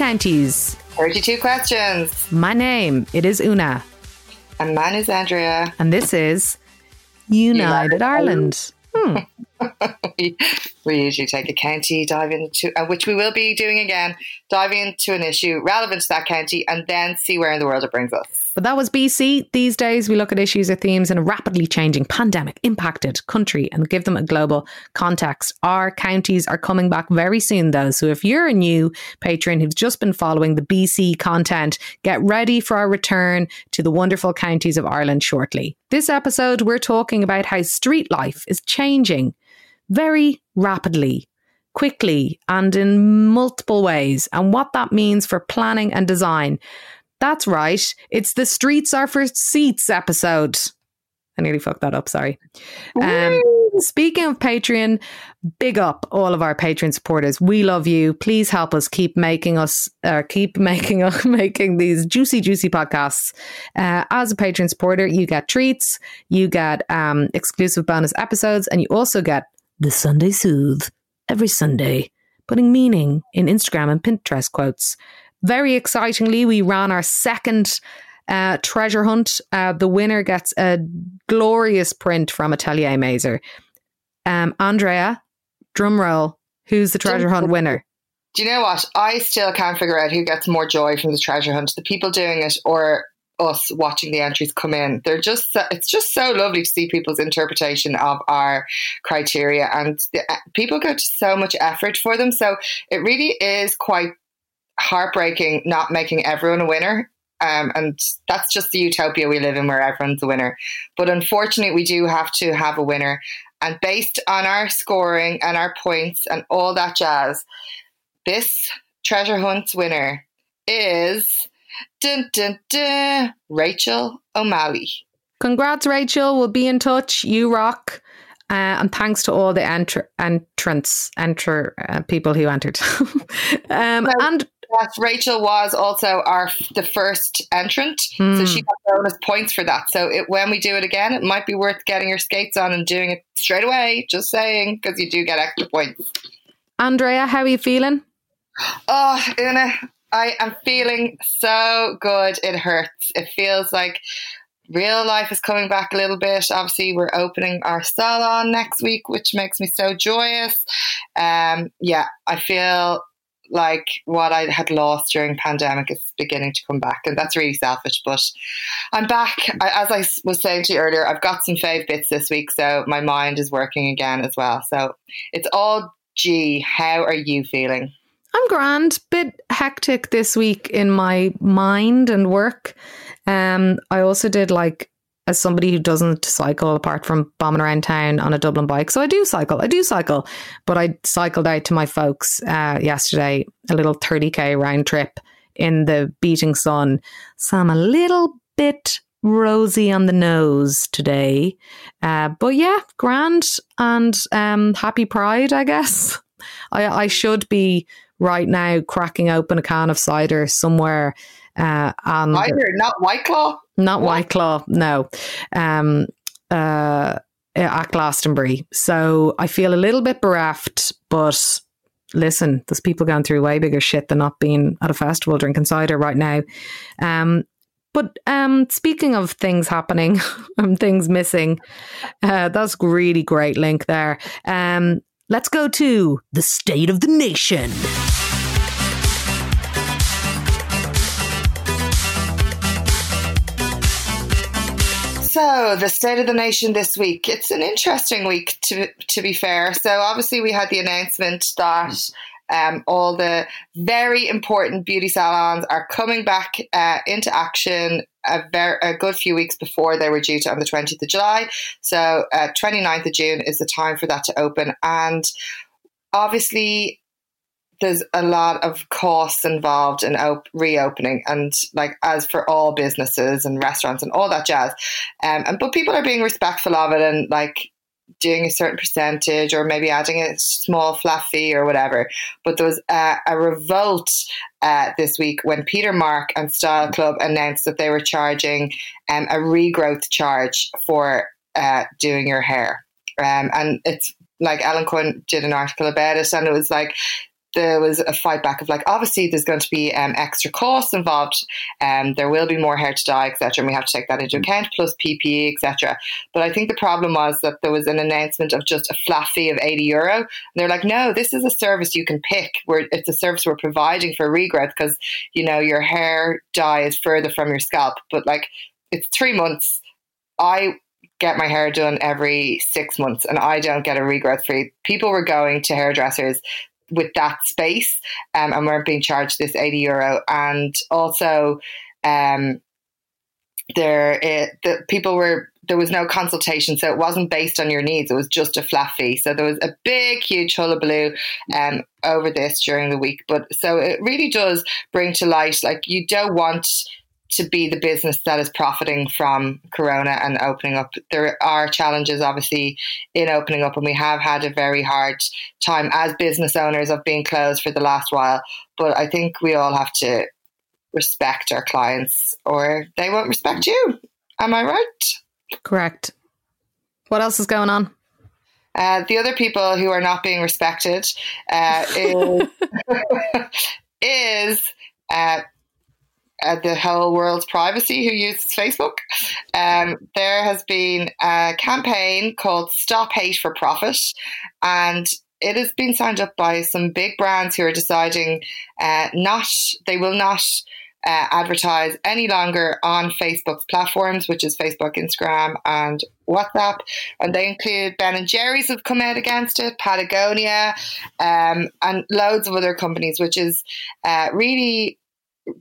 32 counties. 32 questions. My name, it is Una. And mine is Andrea. And this is United, United Ireland. Hmm. we, we usually take a county, dive into, uh, which we will be doing again, dive into an issue relevant to that county, and then see where in the world it brings us. But that was BC. These days, we look at issues or themes in a rapidly changing pandemic impacted country and give them a global context. Our counties are coming back very soon, though. So if you're a new patron who's just been following the BC content, get ready for our return to the wonderful counties of Ireland shortly. This episode, we're talking about how street life is changing very rapidly, quickly, and in multiple ways, and what that means for planning and design. That's right, it's the Streets Are for Seats episode. I nearly fucked that up, sorry. Um, speaking of Patreon, big up all of our Patreon supporters. We love you. Please help us keep making us, uh, keep making us, making these juicy, juicy podcasts. Uh, as a Patreon supporter, you get treats, you get um, exclusive bonus episodes, and you also get the Sunday Soothe every Sunday, putting meaning in Instagram and Pinterest quotes. Very excitingly, we ran our second uh, treasure hunt. Uh, the winner gets a glorious print from Atelier Mazer. Um, Andrea, drumroll, who's the treasure hunt winner? Do you know what? I still can't figure out who gets more joy from the treasure hunt, the people doing it or us watching the entries come in. They're just it's just so lovely to see people's interpretation of our criteria, and the, uh, people go to so much effort for them. So it really is quite heartbreaking not making everyone a winner. Um, and that's just the utopia we live in where everyone's a winner. But unfortunately, we do have to have a winner. And based on our scoring and our points and all that jazz, this treasure hunt's winner is Dun, dun, dun. Rachel O'Malley. Congrats, Rachel. We'll be in touch. You rock. Uh, and thanks to all the entr- entrants, enter uh, people who entered. um, so, and yes, Rachel was also our the first entrant, mm. so she got bonus points for that. So it, when we do it again, it might be worth getting your skates on and doing it straight away. Just saying, because you do get extra points. Andrea, how are you feeling? Oh, Una, I am feeling so good. It hurts. It feels like real life is coming back a little bit. Obviously, we're opening our salon next week, which makes me so joyous. Um, yeah, I feel like what I had lost during pandemic is beginning to come back, and that's really selfish. But I'm back. I, as I was saying to you earlier, I've got some fave bits this week, so my mind is working again as well. So it's all G. How are you feeling? I'm grand. Bit hectic this week in my mind and work. Um, I also did like as somebody who doesn't cycle apart from bombing around town on a Dublin bike. So I do cycle. I do cycle, but I cycled out to my folks uh, yesterday, a little 30k round trip in the beating sun. So I'm a little bit rosy on the nose today. Uh, but yeah, grand and um, happy pride, I guess. I, I should be right now cracking open a can of cider somewhere. Uh, and cider, not White Claw. Not? White Claw, no. Um, uh, at Glastonbury. So I feel a little bit bereft, but listen, there's people going through way bigger shit than not being at a festival drinking cider right now. Um, but um, speaking of things happening and things missing, uh, that's really great link there. Um, let's go to the state of the nation. So, the state of the nation this week. It's an interesting week, to, to be fair. So, obviously, we had the announcement that um, all the very important beauty salons are coming back uh, into action a, very, a good few weeks before they were due to on the 20th of July. So, uh, 29th of June is the time for that to open. And obviously, there's a lot of costs involved in op- reopening and like as for all businesses and restaurants and all that jazz um, and but people are being respectful of it and like doing a certain percentage or maybe adding a small flat fee or whatever. But there was a, a revolt uh, this week when peter mark and style club announced that they were charging um, a regrowth charge for uh, doing your hair. Um, and it's like Ellen Quinn did an article about it, and it was like there was a fight back of like, obviously, there's going to be um, extra costs involved, and um, there will be more hair to dye, etc. And we have to take that into account, plus PPE, etc. But I think the problem was that there was an announcement of just a flat fee of 80 euro. And they're like, no, this is a service you can pick. Where it's a service we're providing for regrowth because you know your hair dye is further from your scalp, but like it's three months. I get my hair done every six months and I don't get a regrowth free. People were going to hairdressers with that space um, and weren't being charged this 80 euro. And also, um, there it, the people were there was no consultation, so it wasn't based on your needs. It was just a flat fee. So there was a big, huge hullabaloo um, over this during the week. But so it really does bring to light, like you don't want to be the business that is profiting from Corona and opening up. There are challenges, obviously, in opening up, and we have had a very hard time as business owners of being closed for the last while. But I think we all have to respect our clients, or they won't respect you. Am I right? Correct. What else is going on? Uh, the other people who are not being respected uh, is, is uh, uh, the whole world's privacy who uses Facebook. Um, there has been a campaign called Stop Hate for Profit, and it has been signed up by some big brands who are deciding uh, not they will not uh, advertise any longer on Facebook's platforms, which is Facebook, Instagram, and WhatsApp. And they include Ben and Jerry's have come out against it, Patagonia, um, and loads of other companies, which is uh, really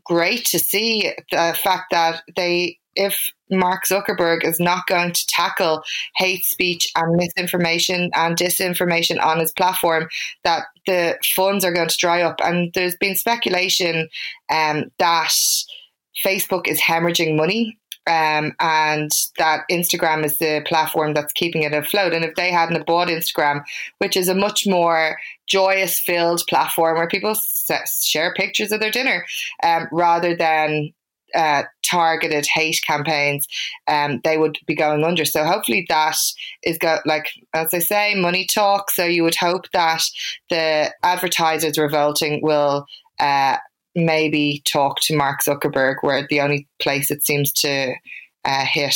great to see the fact that they, if Mark Zuckerberg is not going to tackle hate speech and misinformation and disinformation on his platform, that the funds are going to dry up. And there's been speculation um, that Facebook is hemorrhaging money um, and that Instagram is the platform that's keeping it afloat. And if they hadn't bought Instagram, which is a much more joyous filled platform where people share pictures of their dinner um, rather than uh, targeted hate campaigns, um, they would be going under. So hopefully that is go like as I say, money talk. So you would hope that the advertisers revolting will uh, maybe talk to Mark Zuckerberg, where the only place it seems to uh, hit.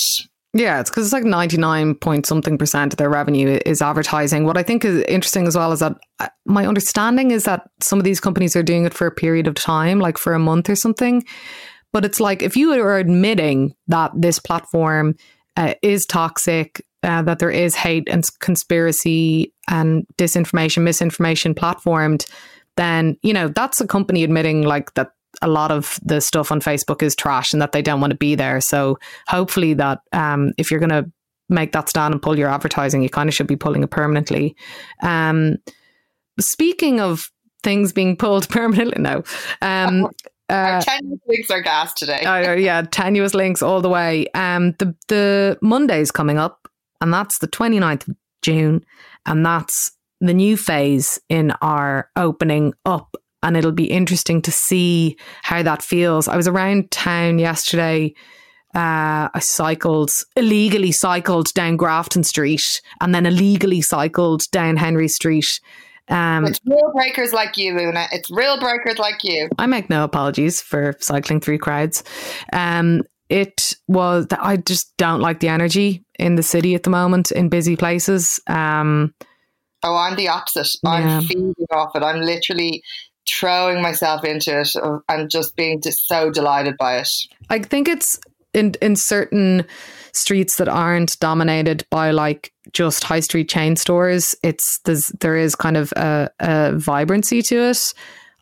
Yeah, it's because it's like 99 point something percent of their revenue is advertising. What I think is interesting as well is that uh, my understanding is that some of these companies are doing it for a period of time, like for a month or something. But it's like if you are admitting that this platform uh, is toxic, uh, that there is hate and conspiracy and disinformation, misinformation platformed, then, you know, that's a company admitting like that a lot of the stuff on Facebook is trash and that they don't want to be there. So hopefully that um, if you're going to make that stand and pull your advertising, you kind of should be pulling it permanently. Um, speaking of things being pulled permanently, no. Um, uh, tenuous links are gas today. uh, yeah, tenuous links all the way. Um, the the Monday's coming up, and that's the 29th of June, and that's the new phase in our opening up. And it'll be interesting to see how that feels. I was around town yesterday. Uh, I cycled, illegally cycled down Grafton Street and then illegally cycled down Henry Street. Um, it's real breakers like you, Una. It's real breakers like you. I make no apologies for cycling through crowds. Um, it was I just don't like the energy in the city at the moment in busy places. Um, Oh, I'm the opposite. Yeah. I'm feeding off it. I'm literally throwing myself into it uh, and just being just so delighted by it. I think it's in in certain streets that aren't dominated by like just high street chain stores. It's there's there is kind of a, a vibrancy to it.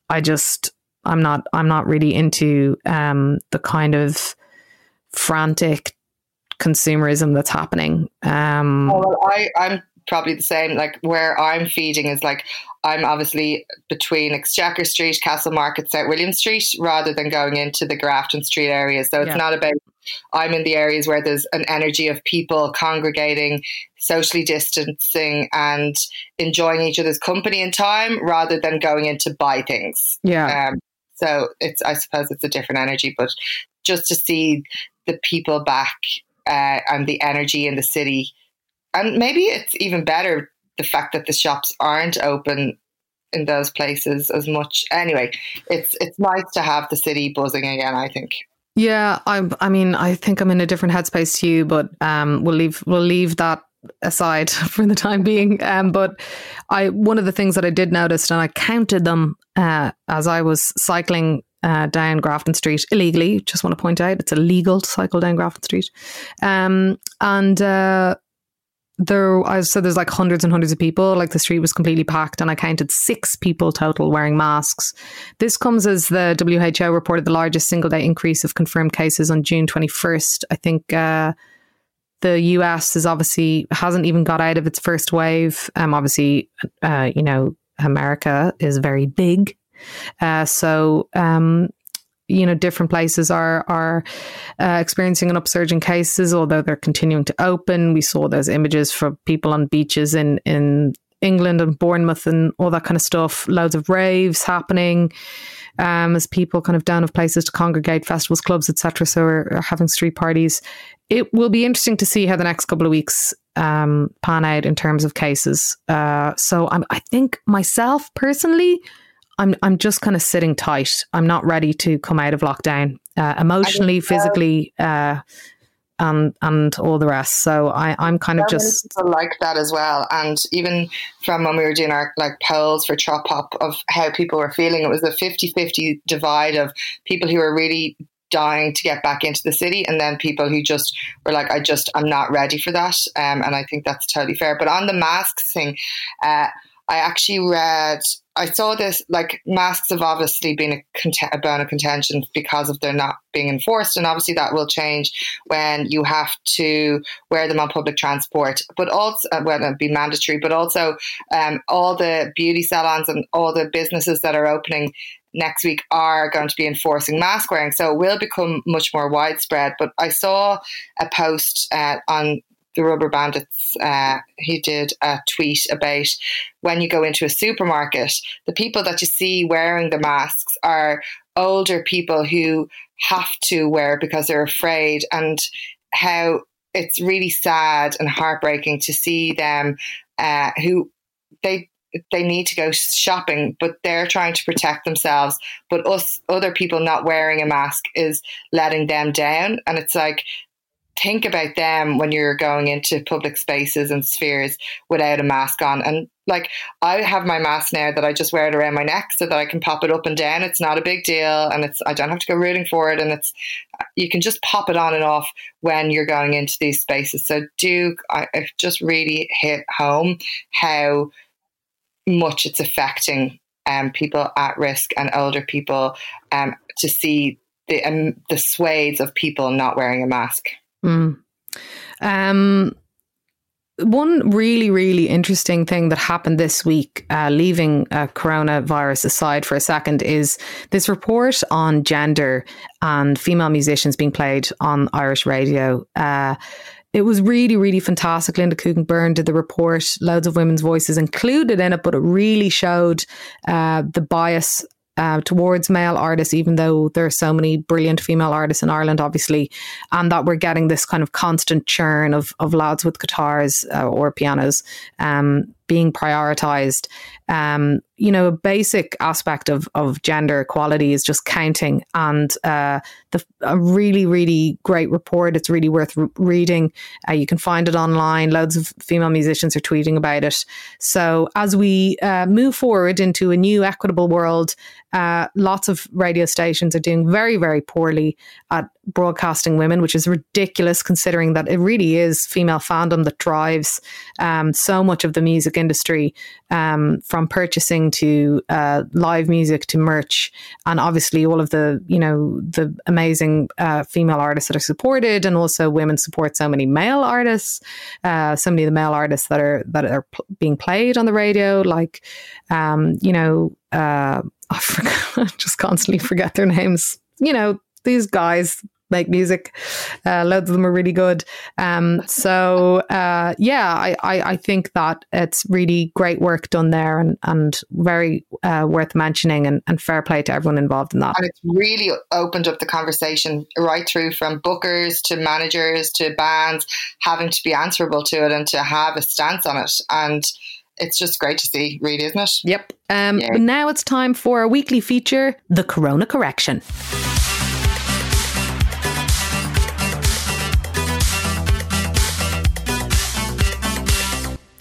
I just I'm not I'm not really into um, the kind of frantic consumerism that's happening. Um, oh, well, I, I'm probably the same. Like where I'm feeding is like I'm obviously between Exchequer Street, Castle Market, St William Street, rather than going into the Grafton Street area. So it's yeah. not about I'm in the areas where there's an energy of people congregating, socially distancing, and enjoying each other's company and time, rather than going in to buy things. Yeah. Um, so it's I suppose it's a different energy, but just to see the people back uh, and the energy in the city and maybe it's even better the fact that the shops aren't open in those places as much. Anyway, it's it's nice to have the city buzzing again. I think. Yeah, I I mean I think I'm in a different headspace to you, but um, we'll leave we'll leave that aside for the time being. Um, but I one of the things that I did notice, and I counted them uh, as I was cycling uh, down Grafton Street illegally. Just want to point out it's illegal to cycle down Grafton Street, um, and. Uh, there I so there's like hundreds and hundreds of people like the street was completely packed and I counted six people total wearing masks. This comes as the WHO reported the largest single day increase of confirmed cases on June 21st I think uh, the US is obviously hasn't even got out of its first wave. Um obviously uh, you know America is very big. Uh, so um you know different places are are uh, experiencing an upsurge in cases, although they're continuing to open. We saw those images for people on beaches in in England and Bournemouth and all that kind of stuff. Loads of raves happening um, as people kind of down of places to congregate, festivals, clubs, etc. So are, are, having street parties. It will be interesting to see how the next couple of weeks um, pan out in terms of cases. Uh, so I'm, I think myself personally, I'm I'm just kind of sitting tight. I'm not ready to come out of lockdown uh, emotionally, physically, uh, and and all the rest. So I I'm kind of just like that as well. And even from when we were doing our like polls for Trop Pop of how people were feeling, it was a 50-50 divide of people who were really dying to get back into the city and then people who just were like i just i'm not ready for that um, and i think that's totally fair but on the masks thing uh, I actually read, I saw this, like masks have obviously been a, cont- a bone of contention because of their not being enforced. And obviously that will change when you have to wear them on public transport, but also, uh, well, it'd be mandatory, but also um, all the beauty salons and all the businesses that are opening next week are going to be enforcing mask wearing. So it will become much more widespread. But I saw a post uh, on the Rubberbandits, uh, he did a tweet about when you go into a supermarket, the people that you see wearing the masks are older people who have to wear because they're afraid, and how it's really sad and heartbreaking to see them uh, who they they need to go shopping, but they're trying to protect themselves. But us, other people not wearing a mask is letting them down. And it's like think about them when you're going into public spaces and spheres without a mask on. And like I have my mask now that I just wear it around my neck so that I can pop it up and down. It's not a big deal and it's I don't have to go rooting for it and it's you can just pop it on and off when you're going into these spaces. So do I, I just really hit home how much it's affecting um, people at risk and older people um, to see the um, the swathes of people not wearing a mask. Mm. Um, one really, really interesting thing that happened this week, uh, leaving uh, coronavirus aside for a second, is this report on gender and female musicians being played on Irish radio. Uh, it was really, really fantastic. Linda Coogan Byrne did the report, loads of women's voices included in it, but it really showed uh, the bias uh, towards male artists, even though there are so many brilliant female artists in Ireland, obviously, and that we're getting this kind of constant churn of, of lads with guitars uh, or pianos. Um, being prioritized. Um, you know, a basic aspect of, of gender equality is just counting. And uh, the, a really, really great report. It's really worth re- reading. Uh, you can find it online. Loads of female musicians are tweeting about it. So as we uh, move forward into a new equitable world, uh, lots of radio stations are doing very, very poorly at broadcasting women, which is ridiculous considering that it really is female fandom that drives um, so much of the music industry, um, from purchasing to uh, live music to merch, and obviously all of the you know the amazing uh, female artists that are supported, and also women support so many male artists, uh, so many of the male artists that are that are p- being played on the radio, like um, you know. Uh, I forget, just constantly forget their names. You know, these guys make music. Uh, loads of them are really good. Um, so uh, yeah, I, I, I, think that it's really great work done there and, and very uh, worth mentioning and, and fair play to everyone involved in that. And it's really opened up the conversation right through from bookers to managers to bands having to be answerable to it and to have a stance on it. And it's just great to see, really, isn't it? Yep. Um, yeah. Now it's time for our weekly feature, The Corona Correction.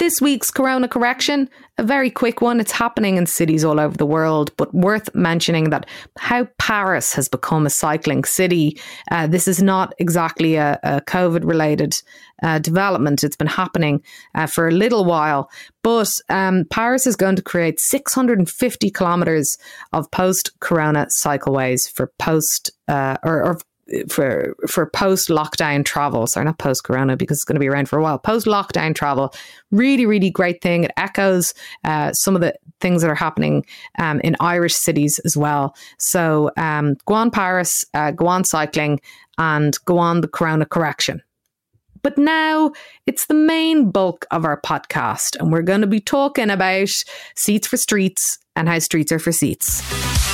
This week's Corona correction, a very quick one. It's happening in cities all over the world, but worth mentioning that how Paris has become a cycling city. Uh, this is not exactly a, a COVID related uh, development. It's been happening uh, for a little while, but um, Paris is going to create 650 kilometers of post Corona cycleways for post uh, or, or for for post lockdown travel. Sorry, not post Corona because it's going to be around for a while. Post lockdown travel, really, really great thing. It echoes uh, some of the things that are happening um, in Irish cities as well. So um, go on Paris, uh, go on cycling, and go on the Corona correction. But now it's the main bulk of our podcast, and we're going to be talking about seats for streets and how streets are for seats.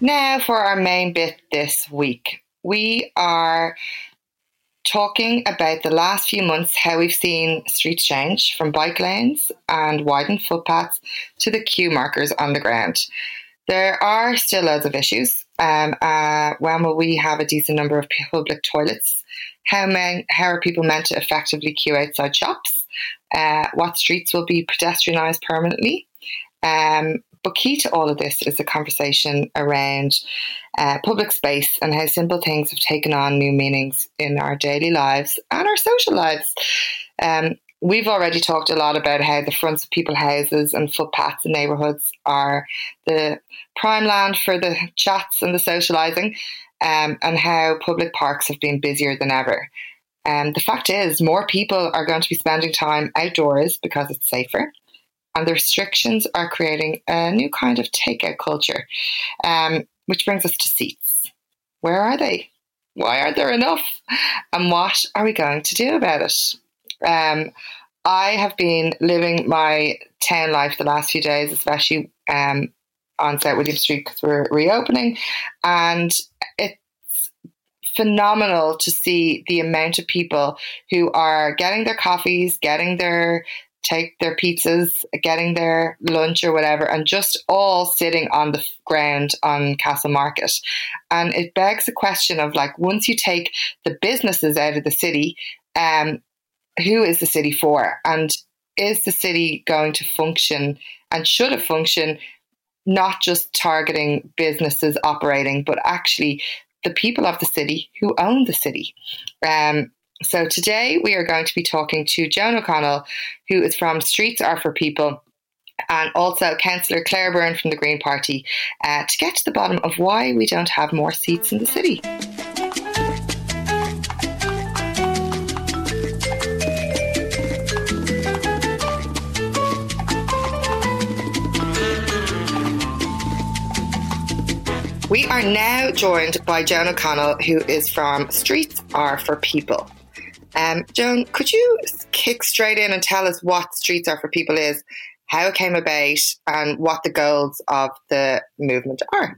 Now, for our main bit this week, we are talking about the last few months, how we've seen streets change from bike lanes and widened footpaths to the queue markers on the ground. There are still loads of issues. Um, uh, when will we have a decent number of public toilets? How, many, how are people meant to effectively queue outside shops? Uh, what streets will be pedestrianised permanently? Um, but key to all of this is a conversation around uh, public space and how simple things have taken on new meanings in our daily lives and our social lives. Um, we've already talked a lot about how the fronts of people's houses and footpaths and neighbourhoods are the prime land for the chats and the socialising, um, and how public parks have been busier than ever. Um, the fact is, more people are going to be spending time outdoors because it's safer and the restrictions are creating a new kind of takeout culture, um, which brings us to seats. Where are they? Why aren't there enough? And what are we going to do about it? Um, I have been living my town life the last few days, especially um, on South William Street because we're reopening, and it's phenomenal to see the amount of people who are getting their coffees, getting their take their pizzas, getting their lunch or whatever, and just all sitting on the ground on Castle Market. And it begs the question of like, once you take the businesses out of the city, um, who is the city for? And is the city going to function and should it function not just targeting businesses operating, but actually the people of the city who own the city? Um, so today we are going to be talking to Joan O'Connell, who is from Streets Are for People, and also Councillor Claire Byrne from the Green Party, uh, to get to the bottom of why we don't have more seats in the city. We are now joined by Joan O'Connell, who is from Streets Are for People. Um, Joan, could you kick straight in and tell us what Streets Are for People is, how it came about, and what the goals of the movement are?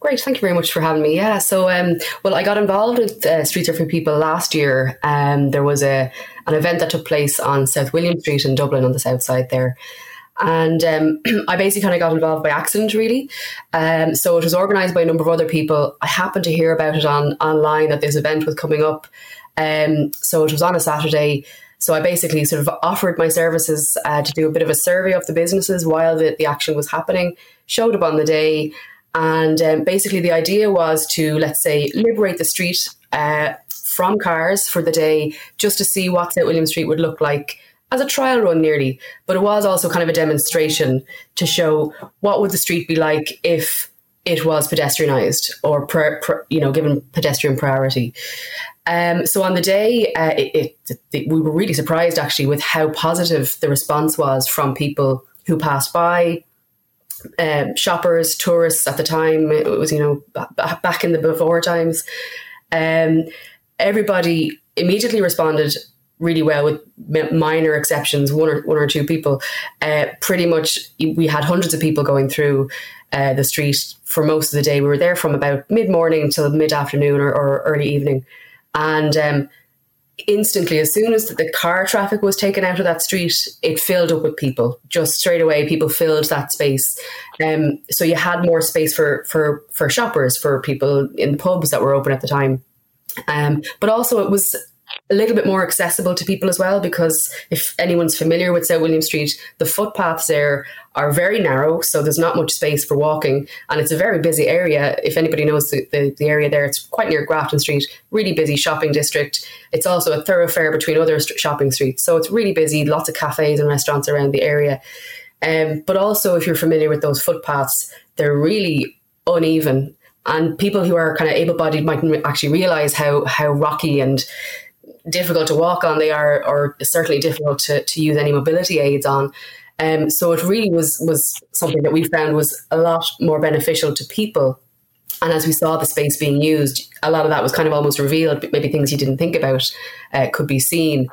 Great, thank you very much for having me. Yeah, so um, well, I got involved with uh, Streets Are for People last year. Um, there was a an event that took place on South William Street in Dublin on the south side there. And um, I basically kind of got involved by accident, really. Um, so it was organised by a number of other people. I happened to hear about it on online that this event was coming up, um, so it was on a Saturday. So I basically sort of offered my services uh, to do a bit of a survey of the businesses while the, the action was happening, showed up on the day. And um, basically, the idea was to, let's say, liberate the street uh, from cars for the day just to see what St. William Street would look like as a trial run nearly. But it was also kind of a demonstration to show what would the street be like if it was pedestrianised or, you know, given pedestrian priority. Um, so on the day, uh, it, it, it, we were really surprised actually with how positive the response was from people who passed by, um, shoppers, tourists at the time. It was, you know, back in the before times. Um, everybody immediately responded really well with minor exceptions, one or one or two people. Uh, pretty much, we had hundreds of people going through uh, the street for most of the day. We were there from about mid morning till mid afternoon or, or, early evening, and um, instantly, as soon as the car traffic was taken out of that street, it filled up with people. Just straight away, people filled that space. Um, so you had more space for for for shoppers, for people in the pubs that were open at the time. Um, but also, it was a little bit more accessible to people as well because if anyone's familiar with South William Street, the footpaths there are very narrow, so there's not much space for walking, and it's a very busy area. If anybody knows the, the, the area there, it's quite near Grafton Street, really busy shopping district. It's also a thoroughfare between other st- shopping streets, so it's really busy, lots of cafes and restaurants around the area. Um, but also, if you're familiar with those footpaths, they're really uneven and people who are kind of able-bodied might actually realize how how rocky and difficult to walk on they are, or certainly difficult to, to use any mobility aids on. Um, so it really was was something that we found was a lot more beneficial to people. And as we saw the space being used, a lot of that was kind of almost revealed. Maybe things you didn't think about uh, could be seen.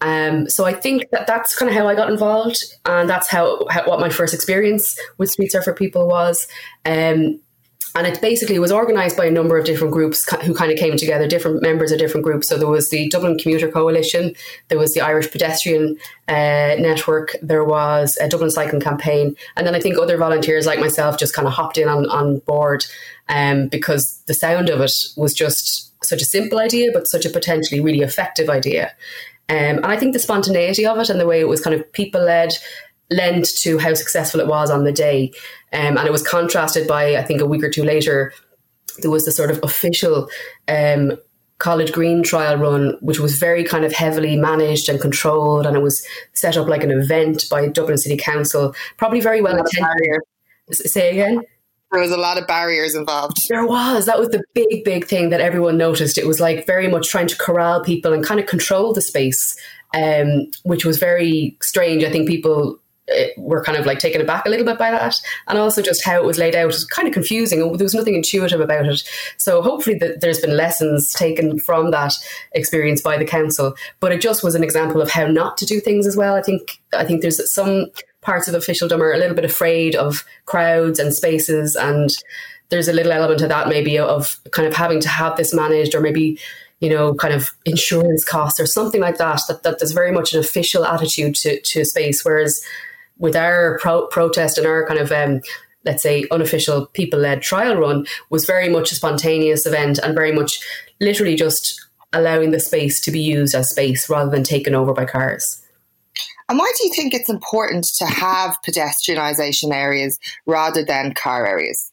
Um, so I think that that's kind of how I got involved, and that's how, how what my first experience with Streets Are for People was. Um, and it basically was organised by a number of different groups who kind of came together, different members of different groups. So there was the Dublin Commuter Coalition, there was the Irish Pedestrian uh, Network, there was a Dublin Cycling Campaign, and then I think other volunteers like myself just kind of hopped in on, on board um, because the sound of it was just such a simple idea, but such a potentially really effective idea. Um, and I think the spontaneity of it and the way it was kind of people led lent to how successful it was on the day. Um, and it was contrasted by, I think, a week or two later, there was the sort of official um, College Green trial run, which was very kind of heavily managed and controlled, and it was set up like an event by Dublin City Council, probably very well attended. Say again. There was a lot of barriers involved. There was. That was the big, big thing that everyone noticed. It was like very much trying to corral people and kind of control the space, um, which was very strange. I think people Eh, were kind of like taken aback a little bit by that, and also just how it was laid out was kind of confusing. There was nothing intuitive about it. So hopefully that there's been lessons taken from that experience by the council. But it just was an example of how not to do things as well. I think I think there's some parts of officialdom are a little bit afraid of crowds and spaces, and there's a little element of that maybe of kind of having to have this managed or maybe you know, kind of insurance costs or something like that, that, that there's very much an official attitude to, to space. Whereas with our pro- protest and our kind of um, let's say unofficial people led trial run was very much a spontaneous event and very much literally just allowing the space to be used as space rather than taken over by cars. And why do you think it's important to have pedestrianisation areas rather than car areas?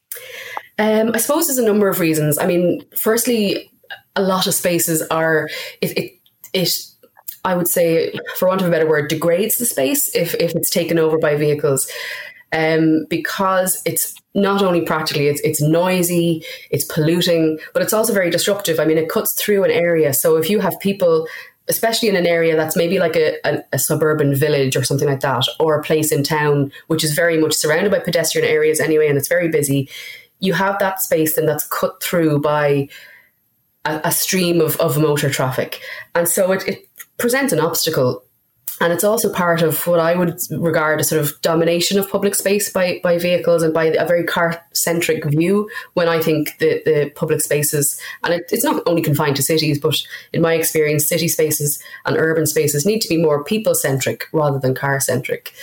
Um, I suppose there's a number of reasons. I mean, firstly, a lot of spaces are it, it, it I would say, for want of a better word, degrades the space if, if it's taken over by vehicles. Um, because it's not only practically it's it's noisy, it's polluting, but it's also very disruptive. I mean, it cuts through an area. So if you have people, especially in an area that's maybe like a, a, a suburban village or something like that, or a place in town which is very much surrounded by pedestrian areas anyway, and it's very busy, you have that space then that's cut through by a, a stream of, of motor traffic, and so it, it present an obstacle and it's also part of what I would regard as sort of domination of public space by, by vehicles and by a very car centric view. When I think the, the public spaces, and it, it's not only confined to cities, but in my experience, city spaces and urban spaces need to be more people centric rather than car centric.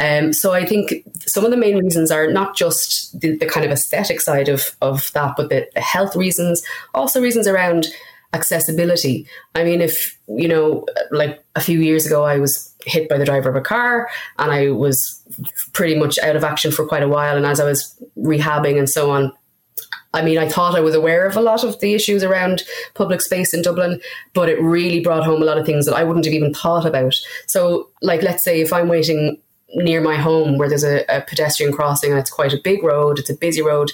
Um, so I think some of the main reasons are not just the, the kind of aesthetic side of, of that, but the, the health reasons, also reasons around accessibility. I mean, if, you know, like a few years ago, I was hit by the driver of a car and I was pretty much out of action for quite a while. And as I was rehabbing and so on, I mean, I thought I was aware of a lot of the issues around public space in Dublin, but it really brought home a lot of things that I wouldn't have even thought about. So, like, let's say if I'm waiting near my home where there's a, a pedestrian crossing and it's quite a big road, it's a busy road,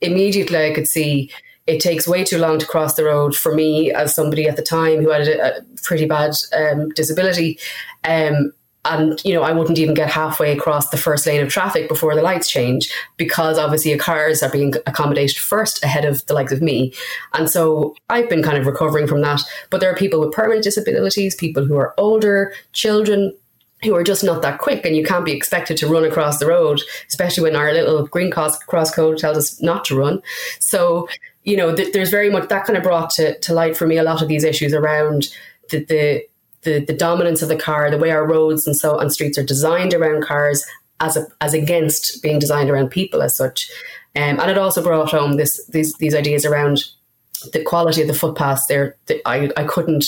immediately I could see it takes way too long to cross the road for me as somebody at the time who had a, a pretty bad um, disability. Um, and you know I wouldn't even get halfway across the first lane of traffic before the lights change because obviously cars are being accommodated first ahead of the likes of me, and so I've been kind of recovering from that. But there are people with permanent disabilities, people who are older, children who are just not that quick and you can't be expected to run across the road especially when our little green cross, cross code tells us not to run so you know th- there's very much that kind of brought to, to light for me a lot of these issues around the, the the, the dominance of the car the way our roads and so on streets are designed around cars as a, as against being designed around people as such. Um, and it also brought home this these these ideas around the quality of the footpaths there the, I, I couldn't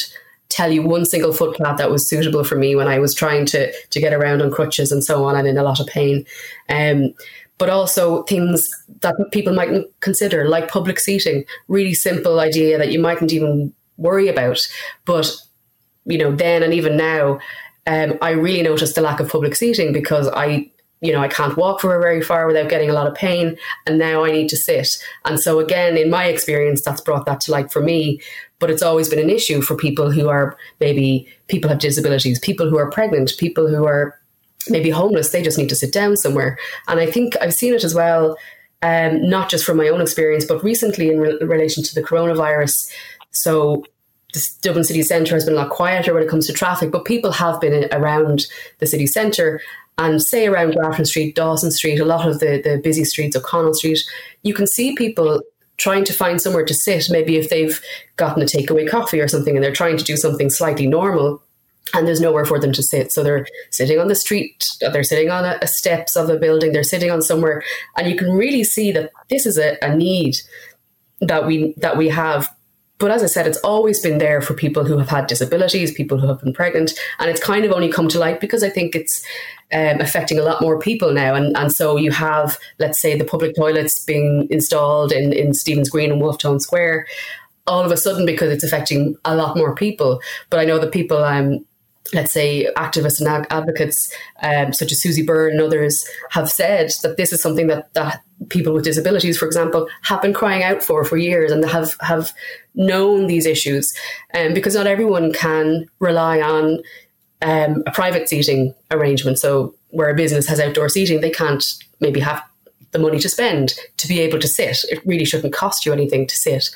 tell you one single footpath that was suitable for me when I was trying to to get around on crutches and so on and in a lot of pain. Um, but also things that people mightn't consider, like public seating. Really simple idea that you mightn't even worry about. But you know, then and even now, um, I really noticed the lack of public seating because I you know, I can't walk for very far without getting a lot of pain, and now I need to sit. And so, again, in my experience, that's brought that to light for me but it's always been an issue for people who are maybe people have disabilities, people who are pregnant, people who are maybe homeless. They just need to sit down somewhere. And I think I've seen it as well, um, not just from my own experience, but recently in re- relation to the coronavirus. So the Dublin city centre has been a lot quieter when it comes to traffic, but people have been around the city centre and say around Grafton Street, Dawson Street, a lot of the, the busy streets, O'Connell Street, you can see people trying to find somewhere to sit, maybe if they've gotten a takeaway coffee or something and they're trying to do something slightly normal and there's nowhere for them to sit. So they're sitting on the street, they're sitting on a, a steps of a building, they're sitting on somewhere, and you can really see that this is a, a need that we that we have but as I said, it's always been there for people who have had disabilities, people who have been pregnant, and it's kind of only come to light because I think it's um, affecting a lot more people now. And, and so you have, let's say, the public toilets being installed in, in Stephen's Green and Wolfe Tone Square all of a sudden because it's affecting a lot more people. But I know the people um, let's say, activists and advocates um, such as Susie Byrne and others have said that this is something that, that people with disabilities, for example, have been crying out for for years and have have known these issues. Um, because not everyone can rely on um, a private seating arrangement. So where a business has outdoor seating, they can't maybe have the money to spend to be able to sit. It really shouldn't cost you anything to sit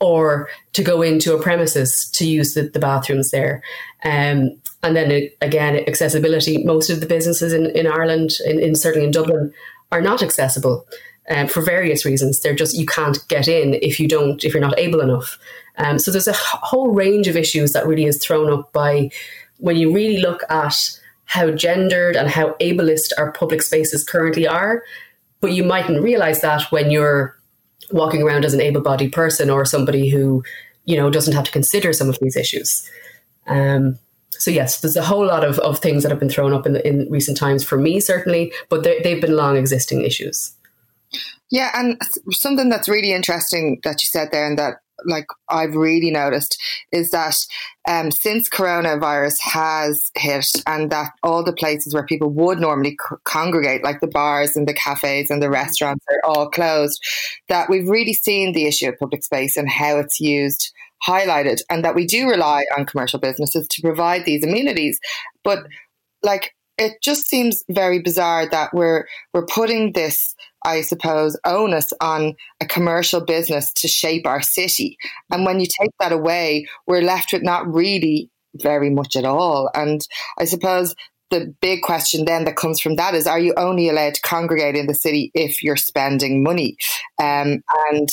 or to go into a premises to use the, the bathrooms there. Um, and then again, accessibility. Most of the businesses in, in Ireland, in, in certainly in Dublin, are not accessible um, for various reasons. They're just you can't get in if you don't if you're not able enough. Um, so there's a whole range of issues that really is thrown up by when you really look at how gendered and how ableist our public spaces currently are. But you mightn't realize that when you're walking around as an able-bodied person or somebody who you know doesn't have to consider some of these issues. Um, so yes, there's a whole lot of, of things that have been thrown up in, in recent times for me certainly, but they've been long existing issues. Yeah, and something that's really interesting that you said there, and that like I've really noticed is that um, since coronavirus has hit, and that all the places where people would normally congregate, like the bars and the cafes and the restaurants, are all closed. That we've really seen the issue of public space and how it's used highlighted, and that we do rely on commercial businesses to provide these amenities. But like it just seems very bizarre that we're we're putting this, I suppose, onus on a commercial business to shape our city. And when you take that away, we're left with not really very much at all. And I suppose the big question then that comes from that is are you only allowed to congregate in the city if you're spending money? Um, and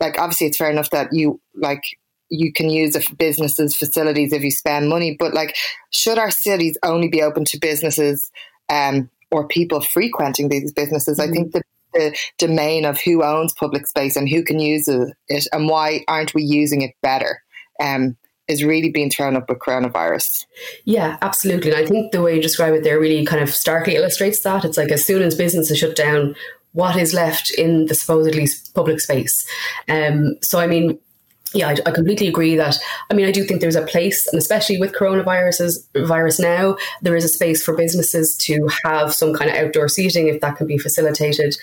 like obviously it's fair enough that you like you can use a business's facilities if you spend money. But like, should our cities only be open to businesses um, or people frequenting these businesses? Mm-hmm. I think the, the domain of who owns public space and who can use it and why aren't we using it better um, is really being thrown up with coronavirus. Yeah, absolutely. And I think the way you describe it there really kind of starkly illustrates that. It's like as soon as businesses shut down, what is left in the supposedly public space? Um, so, I mean, yeah, I, I, completely agree that. I mean, I do think there's a place, and especially with coronaviruses virus now, there is a space for businesses to have some kind of outdoor seating if that can be facilitated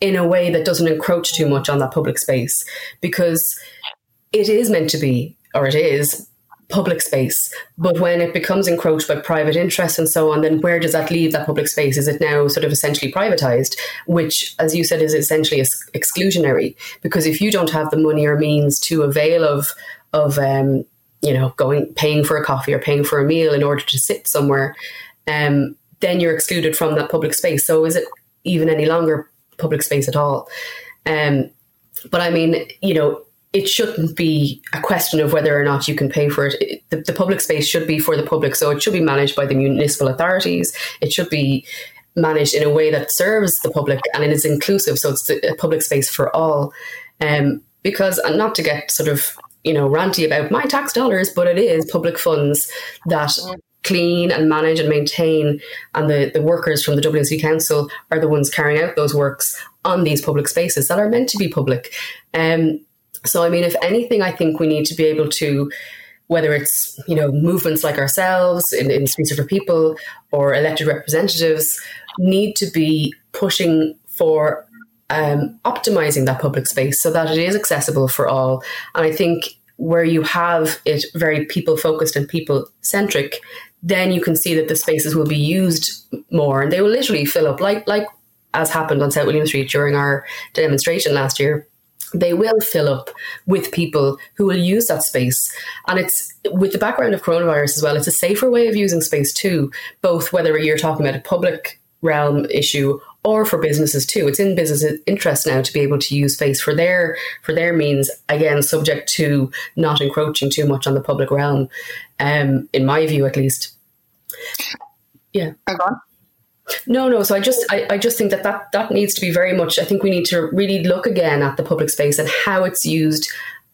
in a way that doesn't encroach too much on that public space, because it is meant to be, or it is public space. But when it becomes encroached by private interests and so on, then where does that leave that public space? Is it now sort of essentially privatized, which, as you said, is essentially exclusionary? Because if you don't have the money or means to avail of of um, you know going paying for a coffee or paying for a meal in order to sit somewhere, um, then you're excluded from that public space. So is it even any longer public space at all? Um, but I mean, you know, it shouldn't be a question of whether or not you can pay for it. the, the, public space should be for the public, so it should be managed by the municipal authorities. It should be managed in a way that serves the public and it is inclusive, so it's a public space for all. Um, because, not to get sort of you know ranty about my tax dollars, but it is public funds that clean and manage and maintain, and the, the workers from the Dublin City Council are the ones carrying out those works on these public spaces that are meant to be public. Um, so, I mean, if anything, I think we need to be able to, whether it's you know movements like ourselves in, in Streets for People or elected representatives, need to be pushing for um, optimizing that public space so that it is accessible for all. And I think where you have it very people focused and people centric, then you can see that the spaces will be used more and they will literally fill up like like as happened on South William Street during our demonstration last year they will fill up with people who will use that space. And it's with the background of coronavirus as well, it's a safer way of using space too, both whether you're talking about a public realm issue or for businesses too. It's in business interest now to be able to use space for their for their means, again, subject to not encroaching too much on the public realm, um, in my view at least. Yeah. on. No, no. So I just, I, I just think that, that that needs to be very much. I think we need to really look again at the public space and how it's used,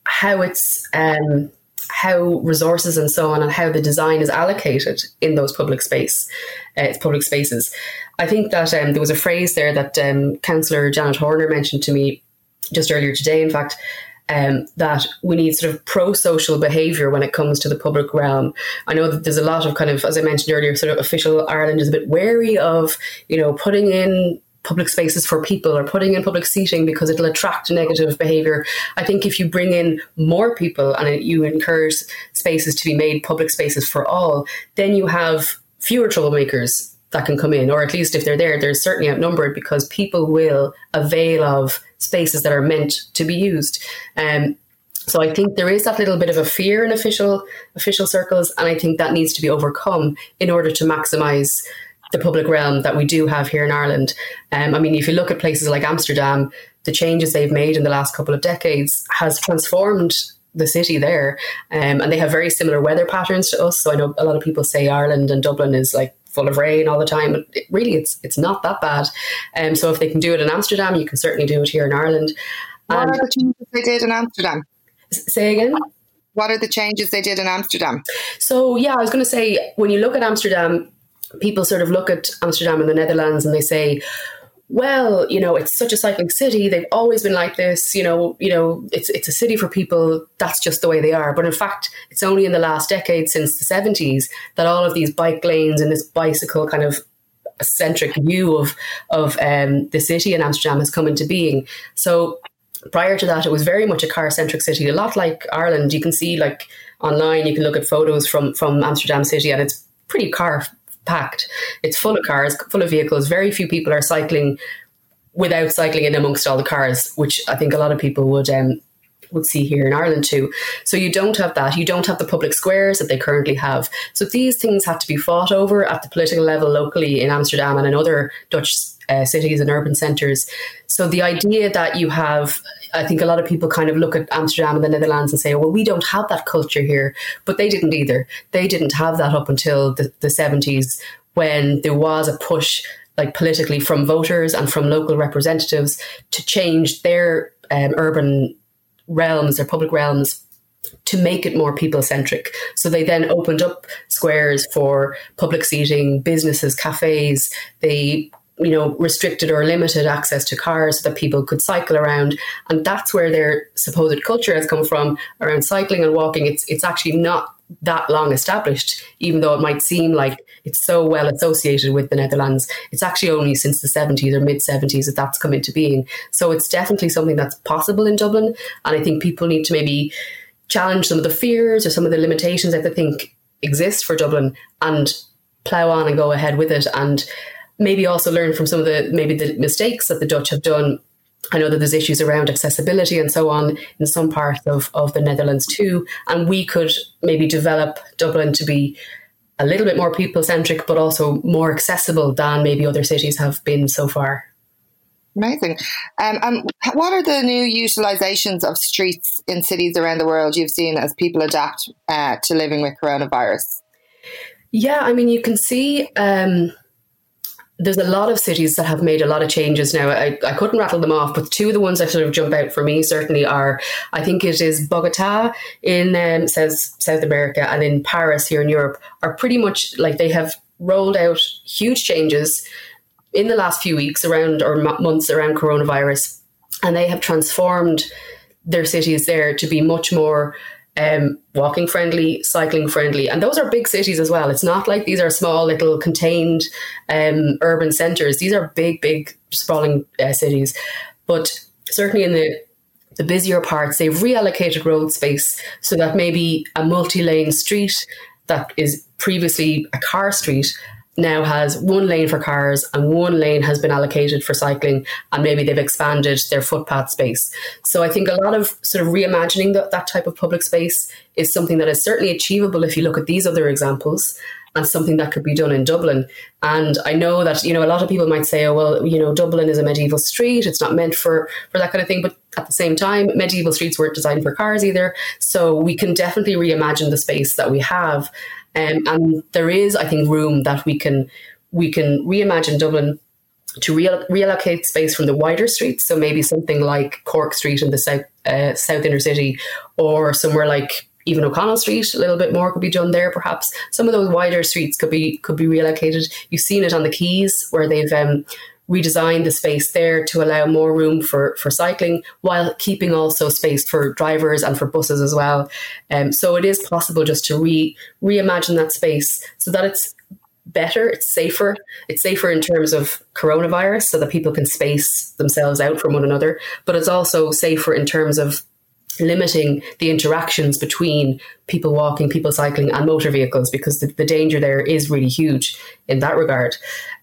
how it's, um, how resources and so on, and how the design is allocated in those public space, uh, public spaces. I think that um, there was a phrase there that um, Councillor Janet Horner mentioned to me just earlier today. In fact, um, that we need sort of pro-social behaviour when it comes to the public realm. I know that there's a lot of kind of, as I mentioned earlier, sort of official Ireland is a bit wary of, you know, putting in public spaces for people or putting in public seating because it'll attract negative behavior. I think if you bring in more people and you encourage spaces to be made public spaces for all, then you have fewer troublemakers that can come in, or at least if they're there, they're certainly outnumbered because people will avail of spaces that are meant to be used. Um, so I think there is that little bit of a fear in official official circles, and I think that needs to be overcome in order to maximise the public realm that we do have here in Ireland. Um, I mean, if you look at places like Amsterdam, the changes they've made in the last couple of decades has transformed the city there, um, and they have very similar weather patterns to us. So I know a lot of people say Ireland and Dublin is like full of rain all the time. But it, really, it's it's not that bad. Um, so if they can do it in Amsterdam, you can certainly do it here in Ireland. What and, are the changes they did in Amsterdam? Say again. What are the changes they did in Amsterdam? So yeah, I was going to say when you look at Amsterdam, people sort of look at Amsterdam in the Netherlands and they say, well, you know, it's such a cycling city. They've always been like this. You know, you know, it's it's a city for people. That's just the way they are. But in fact, it's only in the last decade, since the seventies, that all of these bike lanes and this bicycle kind of centric view of of um, the city in Amsterdam has come into being. So prior to that, it was very much a car centric city. A lot like Ireland. You can see like online, you can look at photos from from Amsterdam city, and it's pretty car packed. It's full of cars, full of vehicles. Very few people are cycling without cycling in amongst all the cars, which I think a lot of people would um, would see here in Ireland too. So you don't have that. You don't have the public squares that they currently have. So these things have to be fought over at the political level locally in Amsterdam and in other Dutch uh, cities and urban centres. So the idea that you have, I think a lot of people kind of look at Amsterdam and the Netherlands and say, well, we don't have that culture here. But they didn't either. They didn't have that up until the, the 70s when there was a push like politically from voters and from local representatives to change their um, urban realms, their public realms, to make it more people centric. So they then opened up squares for public seating, businesses, cafes. They you know restricted or limited access to cars so that people could cycle around. And that's where their supposed culture has come from around cycling and walking. It's it's actually not that long established even though it might seem like it's so well associated with the Netherlands. It's actually only since the 70s or mid 70s that that's come into being. So it's definitely something that's possible in Dublin. And I think people need to maybe challenge some of the fears or some of the limitations that they think exist for Dublin and plough on and go ahead with it. And maybe also learn from some of the maybe the mistakes that the Dutch have done. I know that there's issues around accessibility and so on in some parts of, of the Netherlands too. And we could maybe develop Dublin to be a little bit more people centric, but also more accessible than maybe other cities have been so far. Amazing. Um, and what are the new utilizations of streets in cities around the world you've seen as people adapt uh, to living with coronavirus? Yeah, I mean, you can see um, there's a lot of cities that have made a lot of changes now. I, I couldn't rattle them off, but two of the ones that sort of jump out for me certainly are I think it is Bogota in um, South, South America and in Paris here in Europe are pretty much like they have rolled out huge changes in the last few weeks around or months around coronavirus, and they have transformed their cities there to be much more um, walking friendly, cycling friendly. And those are big cities as well. It's not like these are small, little contained um, urban centres. These are big, big, sprawling uh, cities. But certainly in the the busier parts, they've reallocated road space so that maybe a multi lane street that is previously a car street now has one lane for cars and one lane has been allocated for cycling and maybe they've expanded their footpath space. So i think a lot of sort of reimagining that, that type of public space is something that is certainly achievable if you look at these other examples and something that could be done in dublin. And i know that you know a lot of people might say oh well you know dublin is a medieval street it's not meant for for that kind of thing but at the same time medieval streets weren't designed for cars either. So we can definitely reimagine the space that we have um, and there is, I think, room that we can we can reimagine Dublin to real, reallocate space from the wider streets. So maybe something like Cork Street in the south uh, south inner city, or somewhere like even O'Connell Street. A little bit more could be done there, perhaps. Some of those wider streets could be could be reallocated. You've seen it on the quays where they've um, redesign the space there to allow more room for, for cycling while keeping also space for drivers and for buses as well. Um, so it is possible just to re reimagine that space so that it's better, it's safer. It's safer in terms of coronavirus so that people can space themselves out from one another, but it's also safer in terms of limiting the interactions between people walking, people cycling, and motor vehicles because the, the danger there is really huge in that regard.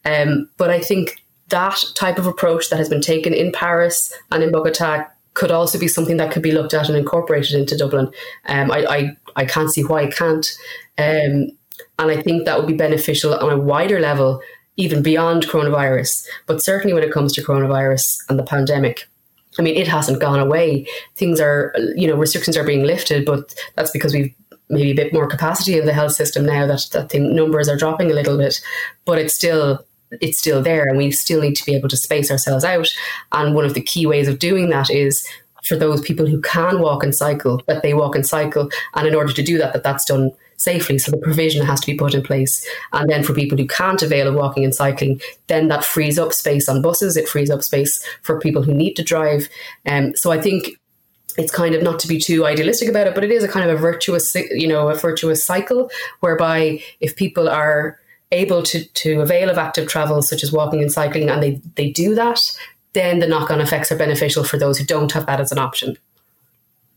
Um, but I think that type of approach that has been taken in Paris and in Bogota could also be something that could be looked at and incorporated into Dublin. Um, I, I, I can't see why it can't. Um, and I think that would be beneficial on a wider level, even beyond coronavirus. But certainly when it comes to coronavirus and the pandemic, I mean, it hasn't gone away. Things are, you know, restrictions are being lifted, but that's because we've maybe a bit more capacity in the health system now that, that thing, numbers are dropping a little bit. But it's still it's still there and we still need to be able to space ourselves out. And one of the key ways of doing that is for those people who can walk and cycle, that they walk and cycle. And in order to do that, that that's done safely. So the provision has to be put in place. And then for people who can't avail of walking and cycling, then that frees up space on buses. It frees up space for people who need to drive. Um, so I think it's kind of not to be too idealistic about it, but it is a kind of a virtuous, you know, a virtuous cycle whereby if people are able to, to avail of active travel, such as walking and cycling, and they, they do that, then the knock on effects are beneficial for those who don't have that as an option.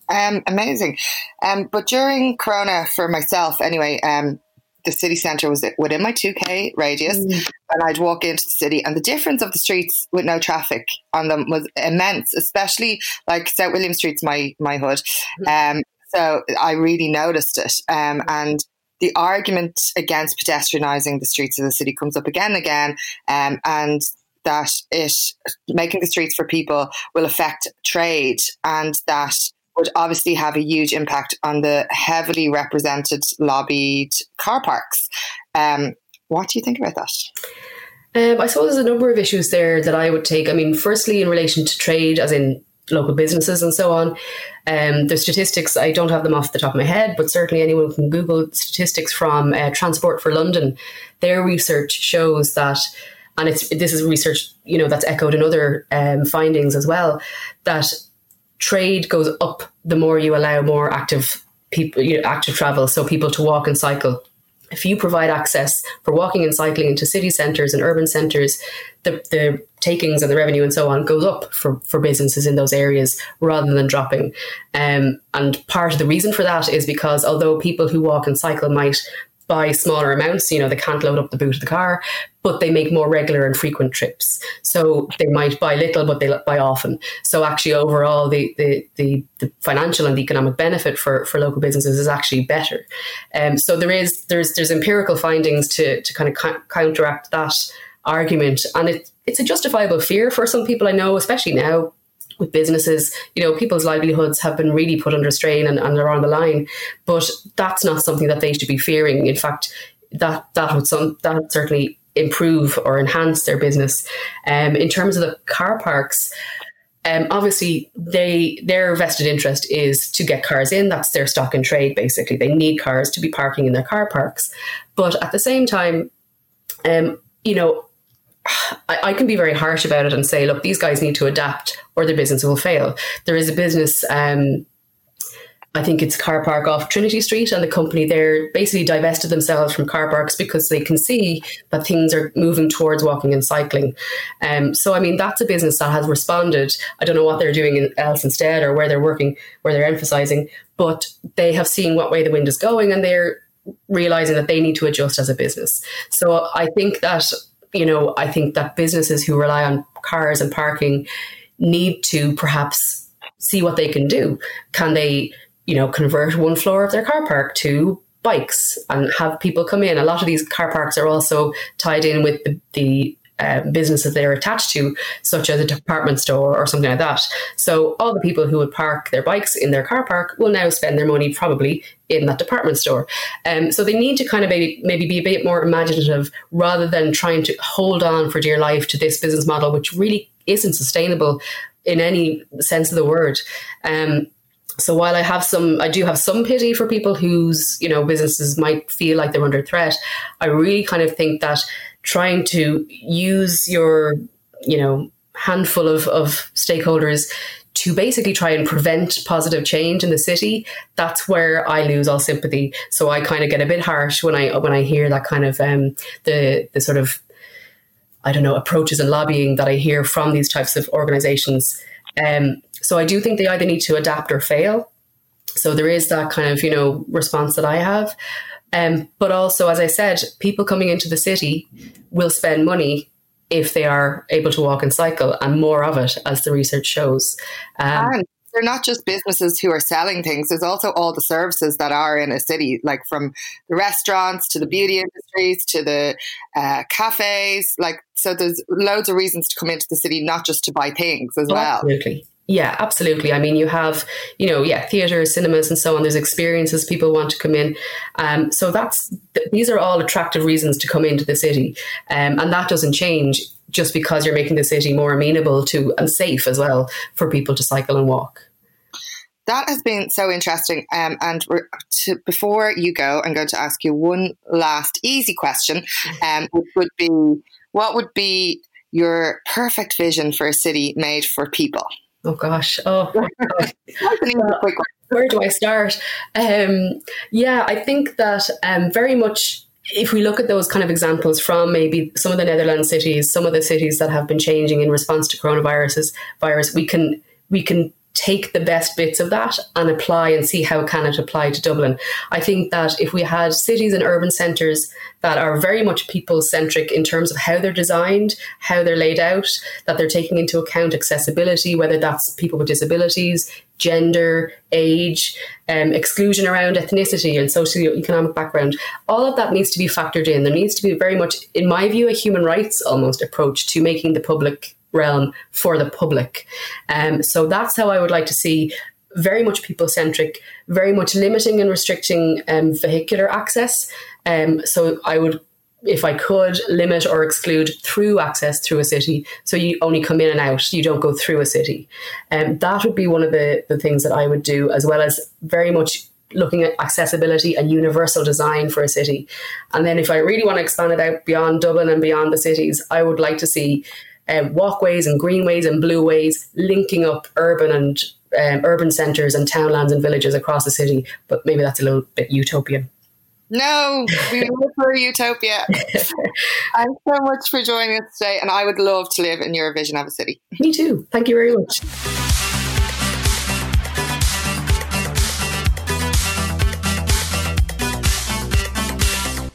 Um, amazing. Um, but during Corona, for myself anyway, um, the city centre was within my 2K radius, mm. and I'd walk into the city, and the difference of the streets with no traffic on them was immense, especially like South William Street's my, my hood. Mm. Um, so I really noticed it. Um, and the argument against pedestrianising the streets of the city comes up again and again, um, and that it making the streets for people will affect trade, and that would obviously have a huge impact on the heavily represented, lobbied car parks. Um, what do you think about that? Um, I suppose there's a number of issues there that I would take. I mean, firstly, in relation to trade, as in local businesses and so on. Um, the statistics, I don't have them off the top of my head, but certainly anyone can Google statistics from uh, Transport for London. Their research shows that, and it's this is research you know that's echoed in other um, findings as well, that trade goes up the more you allow more active people, you know, active travel, so people to walk and cycle if you provide access for walking and cycling into city centres and urban centres, the, the takings and the revenue and so on goes up for, for businesses in those areas rather than dropping. Um, and part of the reason for that is because although people who walk and cycle might buy smaller amounts. You know, they can't load up the boot of the car, but they make more regular and frequent trips. So they might buy little, but they buy often. So actually, overall, the the the, the financial and the economic benefit for, for local businesses is actually better. Um, so there is there's there's empirical findings to to kind of ca- counteract that argument, and it, it's a justifiable fear for some people I know, especially now with businesses, you know, people's livelihoods have been really put under strain and, and they're on the line. But that's not something that they should be fearing. In fact, that that would some that would certainly improve or enhance their business. Um, in terms of the car parks, um, obviously they their vested interest is to get cars in. That's their stock and trade. Basically, they need cars to be parking in their car parks. But at the same time, um, you know, I, I, can be very harsh about it and say, look, these guys need to adapt or their business will fail. There is a business, um, I think it's car park off Trinity Street, and the company there basically divested themselves from car parks because they can see that things are moving towards walking and cycling. Um, so, I mean, that's a business that has responded. I don't know what they're doing else instead or where they're working, where they're emphasizing, but they have seen what way the wind is going and they're realizing that they need to adjust as a business. So, I think that you know, I think that businesses who rely on cars and parking need to perhaps see what they can do. Can they, you know, convert one floor of their car park to bikes and have people come in? A lot of these car parks are also tied in with the, the uh, businesses they're attached to, such as a department store or something like that. So all the people who would park their bikes in their car park will now spend their money probably in that department store. Um, so they need to kind of maybe maybe be a bit more imaginative rather than trying to hold on for dear life to this business model, which really isn't sustainable in any sense of the word. Um, so while I have some, I do have some pity for people whose you know businesses might feel like they're under threat. I really kind of think that trying to use your, you know, handful of, of stakeholders to basically try and prevent positive change in the city, that's where I lose all sympathy. So I kind of get a bit harsh when I when I hear that kind of um, the the sort of I don't know approaches and lobbying that I hear from these types of organizations. Um, so I do think they either need to adapt or fail. So there is that kind of you know response that I have. Um, but also, as I said, people coming into the city will spend money if they are able to walk and cycle, and more of it, as the research shows. Um, and they're not just businesses who are selling things. There's also all the services that are in a city, like from the restaurants to the beauty industries to the uh, cafes. Like, so there's loads of reasons to come into the city, not just to buy things as well. Absolutely. Yeah, absolutely. I mean, you have, you know, yeah, theaters, cinemas, and so on. There's experiences people want to come in. Um, so that's th- these are all attractive reasons to come into the city, um, and that doesn't change just because you're making the city more amenable to and safe as well for people to cycle and walk. That has been so interesting. Um, and to, before you go, I'm going to ask you one last easy question, um, which would be, what would be your perfect vision for a city made for people? Oh gosh. Oh, where do I start? Um, yeah, I think that um, very much if we look at those kind of examples from maybe some of the Netherlands cities, some of the cities that have been changing in response to coronavirus, virus, we can we can take the best bits of that and apply and see how can it apply to Dublin. I think that if we had cities and urban centres that are very much people centric in terms of how they're designed, how they're laid out, that they're taking into account accessibility, whether that's people with disabilities, gender, age, um, exclusion around ethnicity and socio-economic background, all of that needs to be factored in. There needs to be very much, in my view, a human rights almost approach to making the public realm for the public. Um, so that's how I would like to see very much people centric, very much limiting and restricting um, vehicular access. Um, so I would, if I could, limit or exclude through access through a city. So you only come in and out, you don't go through a city. Um, that would be one of the, the things that I would do, as well as very much looking at accessibility and universal design for a city. And then if I really want to expand it out beyond Dublin and beyond the cities, I would like to see uh, walkways and greenways and blueways linking up urban and um, urban centres and townlands and villages across the city. But maybe that's a little bit utopian. No, we live for a utopia. Thanks so much for joining us today, and I would love to live in your vision of a city. Me too. Thank you very much.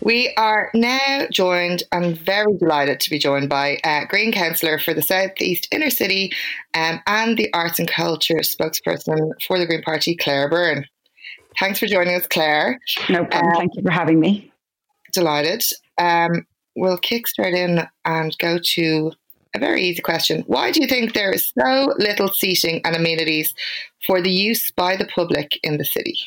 We are now joined, I'm very delighted to be joined by uh, Green Councillor for the Southeast Inner City um, and the Arts and Culture spokesperson for the Green Party, Claire Byrne. Thanks for joining us, Claire. No problem. Um, Thank you for having me. Delighted. Um, we'll kick straight in and go to a very easy question. Why do you think there is so little seating and amenities for the use by the public in the city?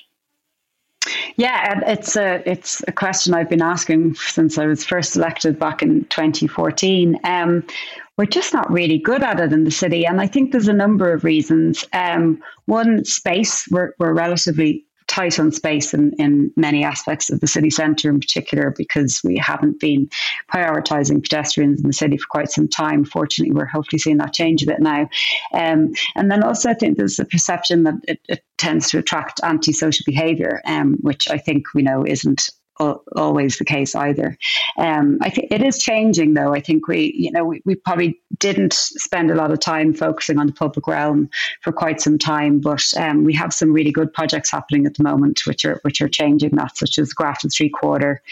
Yeah, it's a it's a question I've been asking since I was first elected back in 2014. Um, we're just not really good at it in the city, and I think there's a number of reasons. Um, one, space. We're we're relatively tight on space in, in many aspects of the city centre in particular because we haven't been prioritising pedestrians in the city for quite some time. Fortunately, we're hopefully seeing that change a bit now. Um, and then also, I think there's a perception that it, it tends to attract antisocial behaviour, um, which I think we know isn't always the case either. Um, I think it is changing, though. I think we, you know, we, we, probably didn't spend a lot of time focusing on the public realm for quite some time, but um, we have some really good projects happening at the moment, which are which are changing that, such as Grafton Street Quarter,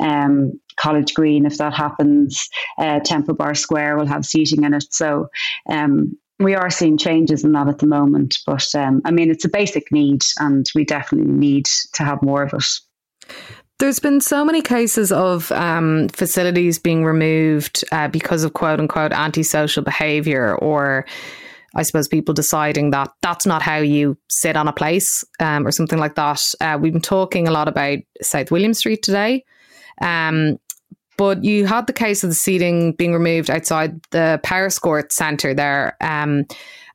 um, College Green. If that happens, uh, Temple Bar Square will have seating in it. So. Um, we are seeing changes in that at the moment, but um, I mean, it's a basic need, and we definitely need to have more of it. There's been so many cases of um, facilities being removed uh, because of quote unquote antisocial behavior or I suppose people deciding that that's not how you sit on a place um, or something like that. Uh, we've been talking a lot about South William Street today. Um, but you had the case of the seating being removed outside the Powerscourt Centre there. Um,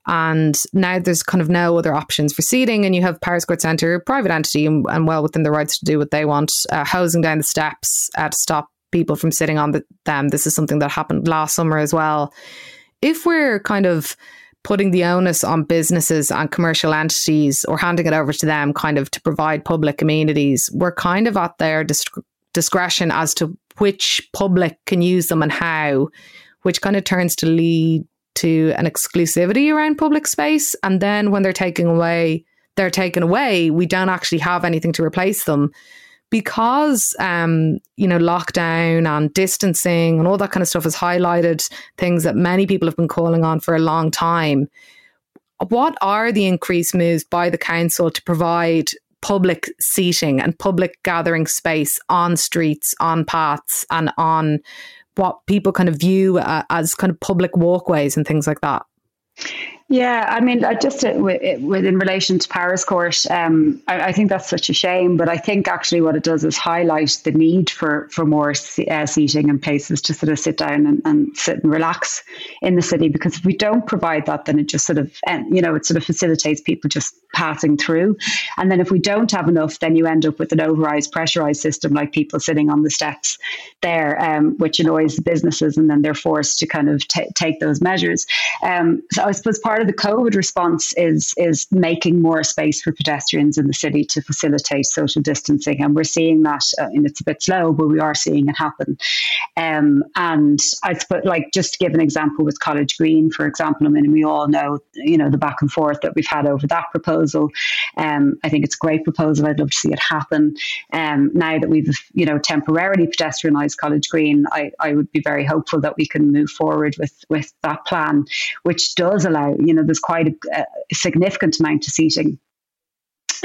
and now there's kind of no other options for seating, and you have Powerscourt Centre, private entity, and, and, well within the rights to do what they want, uh, hosing down the steps uh, to stop people from sitting on the, them. This is something that happened last summer as well. If we're kind of putting the onus on businesses and commercial entities or handing it over to them kind of to provide public amenities, we're kind of at their dis- discretion as to which public can use them and how, which kind of turns to lead to an exclusivity around public space. And then when they're taken away, they're taken away. We don't actually have anything to replace them because um, you know lockdown and distancing and all that kind of stuff has highlighted things that many people have been calling on for a long time. What are the increased moves by the council to provide public seating and public gathering space on streets, on paths, and on what people kind of view uh, as kind of public walkways and things like that. Yeah, I mean, just uh, within relation to Powerscourt, um, I, I, think that's such a shame. But I think actually what it does is highlight the need for for more uh, seating and places to sort of sit down and, and, sit and relax in the city. Because if we don't provide that, then it just sort of you know it sort of facilitates people just passing through. And then if we don't have enough, then you end up with an overrized, pressurized system like people sitting on the steps there, um, which annoys the businesses, and then they're forced to kind of t- take those measures. Um, so I suppose part of the COVID response is is making more space for pedestrians in the city to facilitate social distancing, and we're seeing that. Uh, and it's a bit slow, but we are seeing it happen. Um, and I suppose, like just to give an example with College Green, for example, I mean, we all know, you know, the back and forth that we've had over that proposal. Um, I think it's a great proposal. I'd love to see it happen. Um, now that we've, you know, temporarily pedestrianised College Green, I, I would be very hopeful that we can move forward with with that plan, which does allow, you know, there's quite a, a significant amount of seating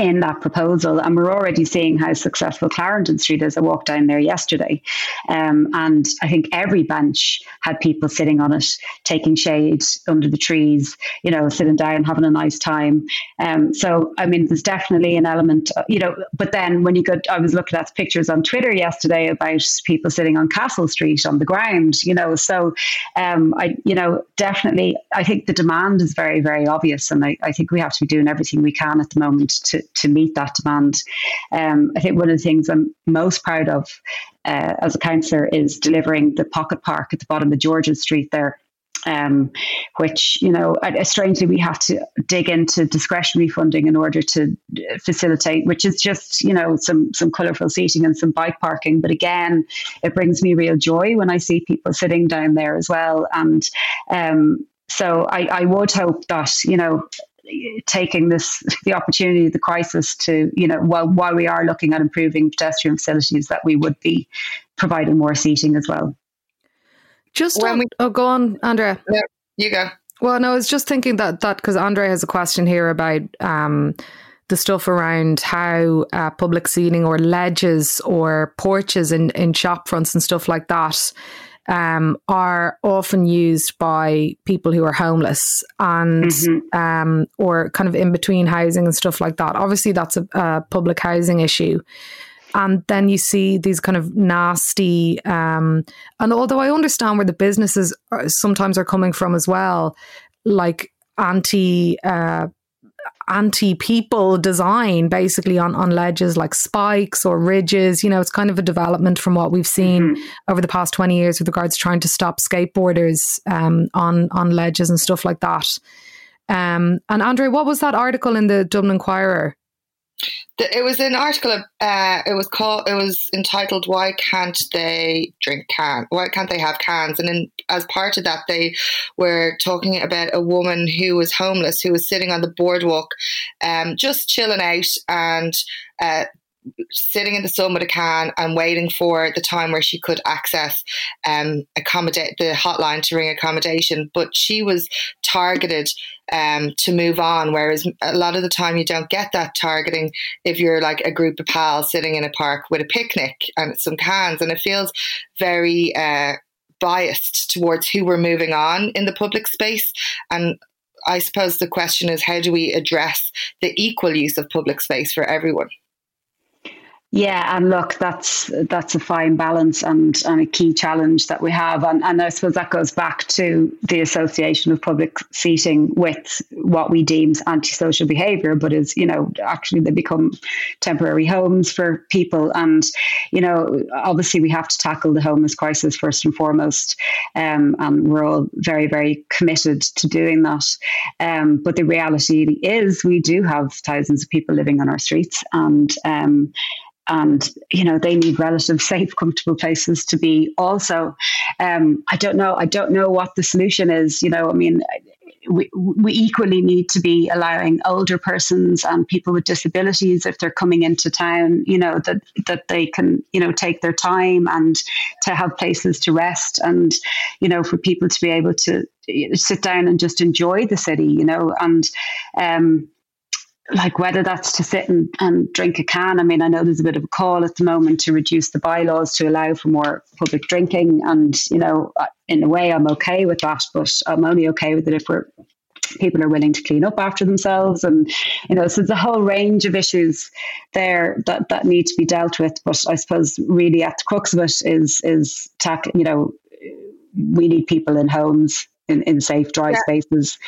in that proposal. And we're already seeing how successful Clarendon Street is. I walked down there yesterday, um, and I think every bench had people sitting on it, taking shade under the trees, you know, sitting down, having a nice time. Um, so, I mean, there's definitely an element, uh, you know, but then when you go, I was looking at pictures on Twitter yesterday about people sitting on Castle Street on the ground, you know, so um, I, you know, definitely, I think the demand is very, very obvious. And I, I think we have to be doing everything we can at the moment to, to meet that demand. Um, I think one of the things I'm most proud of uh, as a councillor is delivering the pocket park at the bottom of George's Street there um, which you know, strangely we have to dig into discretionary funding in order to facilitate, which is just you know some some colourful seating and some bike parking. But again, it brings me real joy when I see people sitting down there as well, and um, so I, I would hope that you know taking this the opportunity the crisis to you know while while we are looking at improving pedestrian facilities that we would be providing more seating as well. Just when on, we, oh go on andrea. Yeah, you go. Well no i was just thinking that that because andrea has a question here about um the stuff around how uh, public seating or ledges or porches in, in shop fronts and stuff like that um, are often used by people who are homeless and mm-hmm. um, or kind of in between housing and stuff like that. Obviously, that's a, a public housing issue. And then you see these kind of nasty, um, and although I understand where the businesses are, sometimes are coming from as well, like anti uh, anti people design basically on, on ledges like spikes or ridges. You know, it's kind of a development from what we've seen mm-hmm. over the past 20 years with regards to trying to stop skateboarders um, on, on ledges and stuff like that. Um, and Andre, what was that article in the Dublin Inquirer? It was an article. Uh, it was called. It was entitled "Why Can't They Drink Can? Why Can't They Have Cans?" And in, as part of that, they were talking about a woman who was homeless, who was sitting on the boardwalk, um, just chilling out, and uh, sitting in the sun with a can and waiting for the time where she could access um, accommodate the hotline to ring accommodation. But she was targeted um, to move on, whereas a lot of the time you don't get that targeting if you're like a group of pals sitting in a park with a picnic and some cans, and it feels very. Uh, biased towards who we're moving on in the public space and I suppose the question is how do we address the equal use of public space for everyone? Yeah, and look, that's that's a fine balance and, and a key challenge that we have. And, and I suppose that goes back to the association of public seating with what we deem antisocial behaviour, but is, you know, actually they become temporary homes for people. And, you know, obviously we have to tackle the homeless crisis first and foremost. Um, and we're all very, very committed to doing that. Um, but the reality is we do have thousands of people living on our streets and um, and you know they need relative safe comfortable places to be also. Um, i don't know i don't know what the solution is you know i mean we, we equally need to be allowing older persons and people with disabilities if they're coming into town you know that that they can you know take their time and to have places to rest and you know for people to be able to sit down and just enjoy the city you know and um like whether that's to sit and, and drink a can. I mean, I know there's a bit of a call at the moment to reduce the bylaws to allow for more public drinking. And, you know, in a way, I'm okay with that, but I'm only okay with it if we're people are willing to clean up after themselves and you know so there's a whole range of issues there that that need to be dealt with but i suppose really at the crux of it is is tack you know we need people in homes in, in safe dry yeah. spaces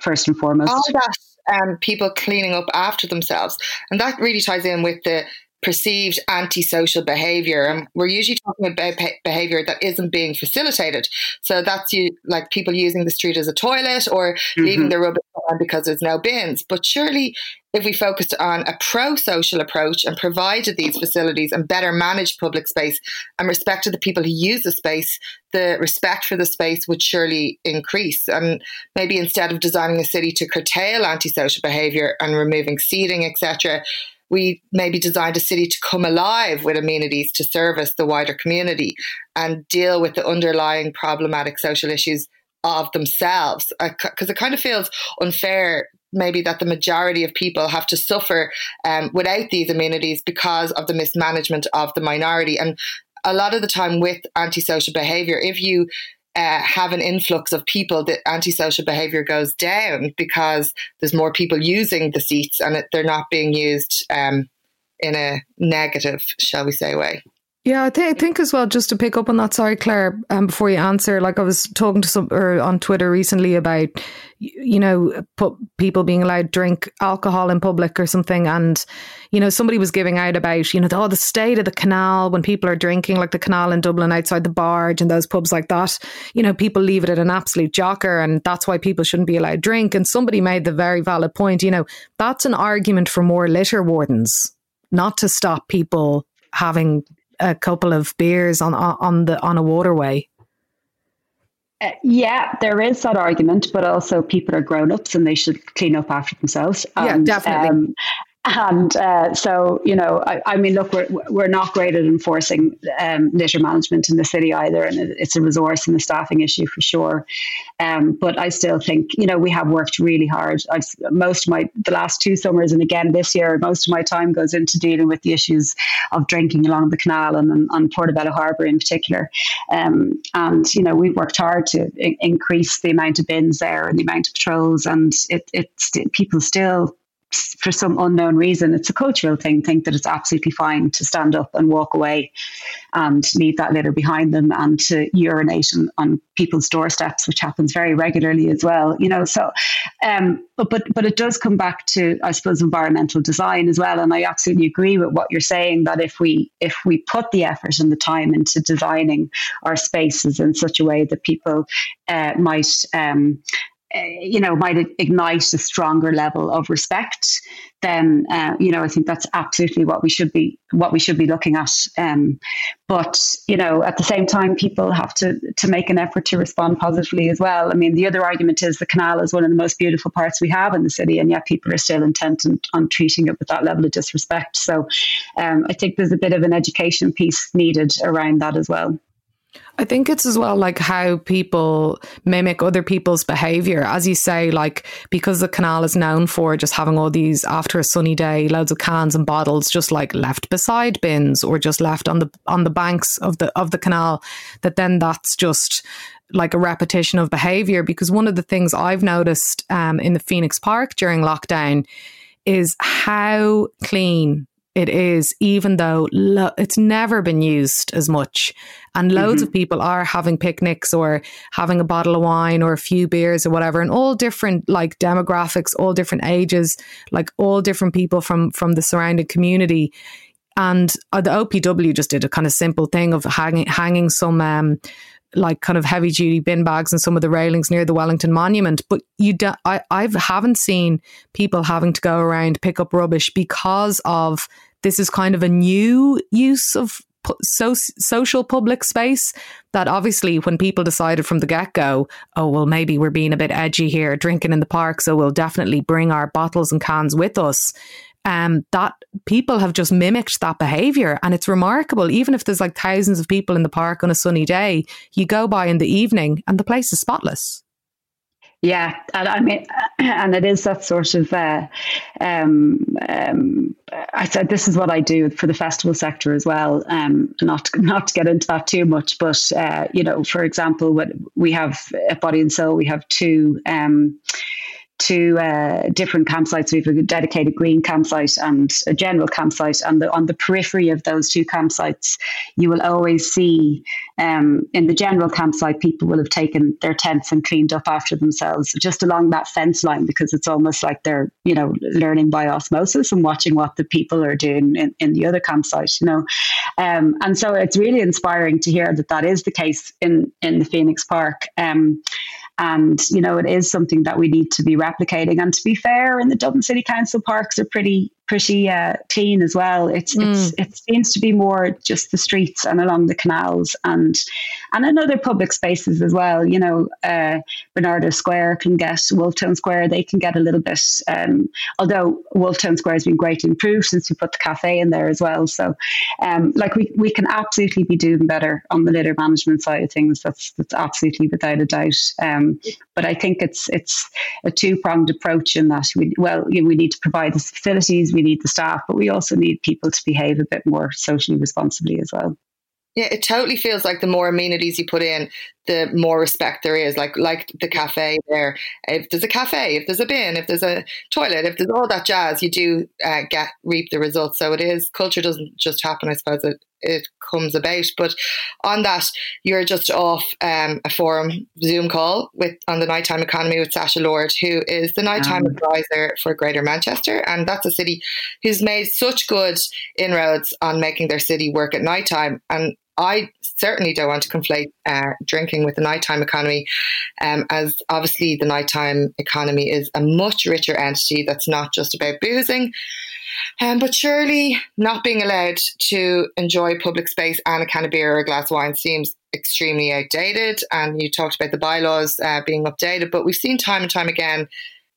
first and foremost all that um, people cleaning up after themselves. And that really ties in with the perceived antisocial behavior and we're usually talking about behavior that isn't being facilitated so that's you like people using the street as a toilet or mm-hmm. leaving their rubbish on because there's no bins but surely if we focused on a pro-social approach and provided these facilities and better managed public space and respected the people who use the space the respect for the space would surely increase and maybe instead of designing a city to curtail antisocial behavior and removing seating etc we maybe designed a city to come alive with amenities to service the wider community and deal with the underlying problematic social issues of themselves. Because it kind of feels unfair, maybe, that the majority of people have to suffer um, without these amenities because of the mismanagement of the minority. And a lot of the time with antisocial behavior, if you uh, have an influx of people, the antisocial behavior goes down because there's more people using the seats and it, they're not being used um, in a negative, shall we say, way. Yeah, I, th- I think as well, just to pick up on that, sorry, Claire, um, before you answer, like I was talking to some or on Twitter recently about, you know, people being allowed to drink alcohol in public or something. And, you know, somebody was giving out about, you know, the, oh, the state of the canal when people are drinking, like the canal in Dublin outside the barge and those pubs like that. You know, people leave it at an absolute jocker and that's why people shouldn't be allowed to drink. And somebody made the very valid point, you know, that's an argument for more litter wardens, not to stop people having a couple of beers on on the on a waterway. Uh, yeah, there is that argument, but also people are grown ups and they should clean up after themselves. And, yeah, definitely. Um, and uh, so, you know, I, I, mean, look, we're, we're not great at enforcing um, litter management in the city either, and it's a resource and a staffing issue for sure. Um, but I still think, you know, we have worked really hard. I've, most of my the last two summers, and again this year, most of my time goes into dealing with the issues of drinking along the canal and on Portobello Harbour in particular. Um, and you know, we've worked hard to I- increase the amount of bins there and the amount of patrols, and it, it's people still for some unknown reason, it's a cultural thing, think that it's absolutely fine to stand up and walk away and leave that litter behind them and to urinate on, on people's doorsteps, which happens very regularly as well. You know, so um, but but but it does come back to I suppose environmental design as well. And I absolutely agree with what you're saying that if we if we put the effort and the time into designing our spaces in such a way that people uh, might um, you know, might ignite a stronger level of respect, then uh, you know, I think that's absolutely what we should be what we should be looking at. Um, but you know, at the same time, people have to to make an effort to respond positively as well. I mean, the other argument is the canal is one of the most beautiful parts we have in the city, and yet people are still intent on, on treating it with that level of disrespect. So, um, I think there's a bit of an education piece needed around that as well. I think it's as well like how people mimic other people's behavior. As you say, like because the canal is known for just having all these after a sunny day, loads of cans and bottles just like left beside bins or just left on the on the banks of the of the canal, that then that's just like a repetition of behavior. Because one of the things I've noticed um, in the Phoenix Park during lockdown is how clean it is, even though lo- it's never been used as much. And loads mm-hmm. of people are having picnics or having a bottle of wine or a few beers or whatever, and all different like demographics, all different ages, like all different people from from the surrounding community. And uh, the OPW just did a kind of simple thing of hanging hanging some um, like kind of heavy duty bin bags and some of the railings near the Wellington Monument. But you, do, I, I haven't seen people having to go around pick up rubbish because of this is kind of a new use of so social public space that obviously when people decided from the get go, oh well, maybe we're being a bit edgy here, drinking in the park, so we'll definitely bring our bottles and cans with us um, that people have just mimicked that behavior. And it's remarkable. Even if there's like thousands of people in the park on a sunny day, you go by in the evening and the place is spotless. Yeah, and I mean, and it is that sort of. Uh, um, um, I said this is what I do for the festival sector as well. Um, not not to get into that too much, but uh, you know, for example, what we have at Body and Soul, we have two. Um, to uh, different campsites. We have a dedicated green campsite and a general campsite. And the, on the periphery of those two campsites, you will always see um, in the general campsite, people will have taken their tents and cleaned up after themselves just along that fence line because it's almost like they're, you know, learning by osmosis and watching what the people are doing in, in the other campsite, you know. Um, and so it's really inspiring to hear that that is the case in, in the Phoenix Park. Um, and, you know, it is something that we need to be replicating. And to be fair, in the Dublin City Council parks are pretty pretty uh, clean as well. It's, mm. it's it seems to be more just the streets and along the canals and and in other public spaces as well. You know, uh, Bernardo Square can get Wolfe Tone Square. They can get a little bit. Um, although Wolfe Tone Square has been greatly improved since we put the cafe in there as well. So, um, like we we can absolutely be doing better on the litter management side of things. That's that's absolutely without a doubt. Um, but I think it's it's a two pronged approach in that we well you know, we need to provide the facilities we need the staff, but we also need people to behave a bit more socially responsibly as well. Yeah, it totally feels like the more amenities you put in, the more respect there is. Like like the cafe there, if there's a cafe, if there's a bin, if there's a toilet, if there's all that jazz, you do uh, get reap the results. So it is culture doesn't just happen. I suppose it it comes about. But on that, you're just off um, a forum Zoom call with on the nighttime economy with Sacha Lord, who is the nighttime um. advisor for Greater Manchester, and that's a city who's made such good inroads on making their city work at nighttime. And I certainly don't want to conflate uh, drinking with the nighttime economy, um, as obviously the nighttime economy is a much richer entity that's not just about boozing. Um, but surely not being allowed to enjoy public space and a can of beer or a glass of wine seems extremely outdated. And you talked about the bylaws uh, being updated, but we've seen time and time again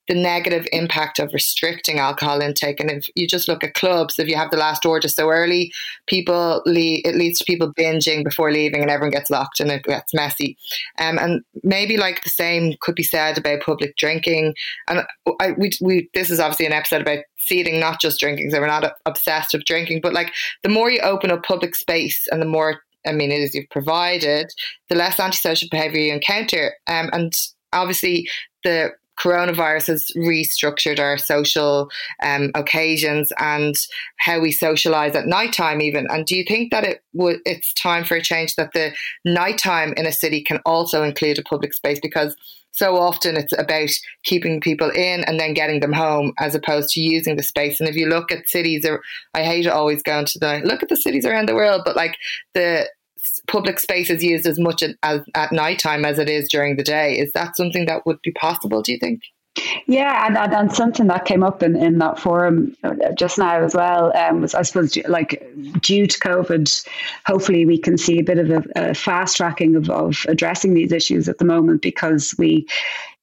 the negative impact of restricting alcohol intake. And if you just look at clubs, if you have the last order so early, people leave, it leads to people binging before leaving, and everyone gets locked, and it gets messy. Um, and maybe like the same could be said about public drinking. And I, we, we, this is obviously an episode about seeding, not just drinking. So we're not obsessed with drinking, but like the more you open up public space, and the more amenities you've provided, the less antisocial behaviour you encounter. Um, and obviously the coronavirus has restructured our social um, occasions and how we socialize at nighttime even and do you think that it would it's time for a change that the nighttime in a city can also include a public space because so often it's about keeping people in and then getting them home as opposed to using the space. And if you look at cities, I hate always going to the look at the cities around the world, but like the public space is used as much as at night time as it is during the day. Is that something that would be possible, do you think? Yeah, and, and something that came up in, in that forum just now as well um, was, I suppose, like due to COVID, hopefully we can see a bit of a, a fast tracking of, of addressing these issues at the moment because we uh,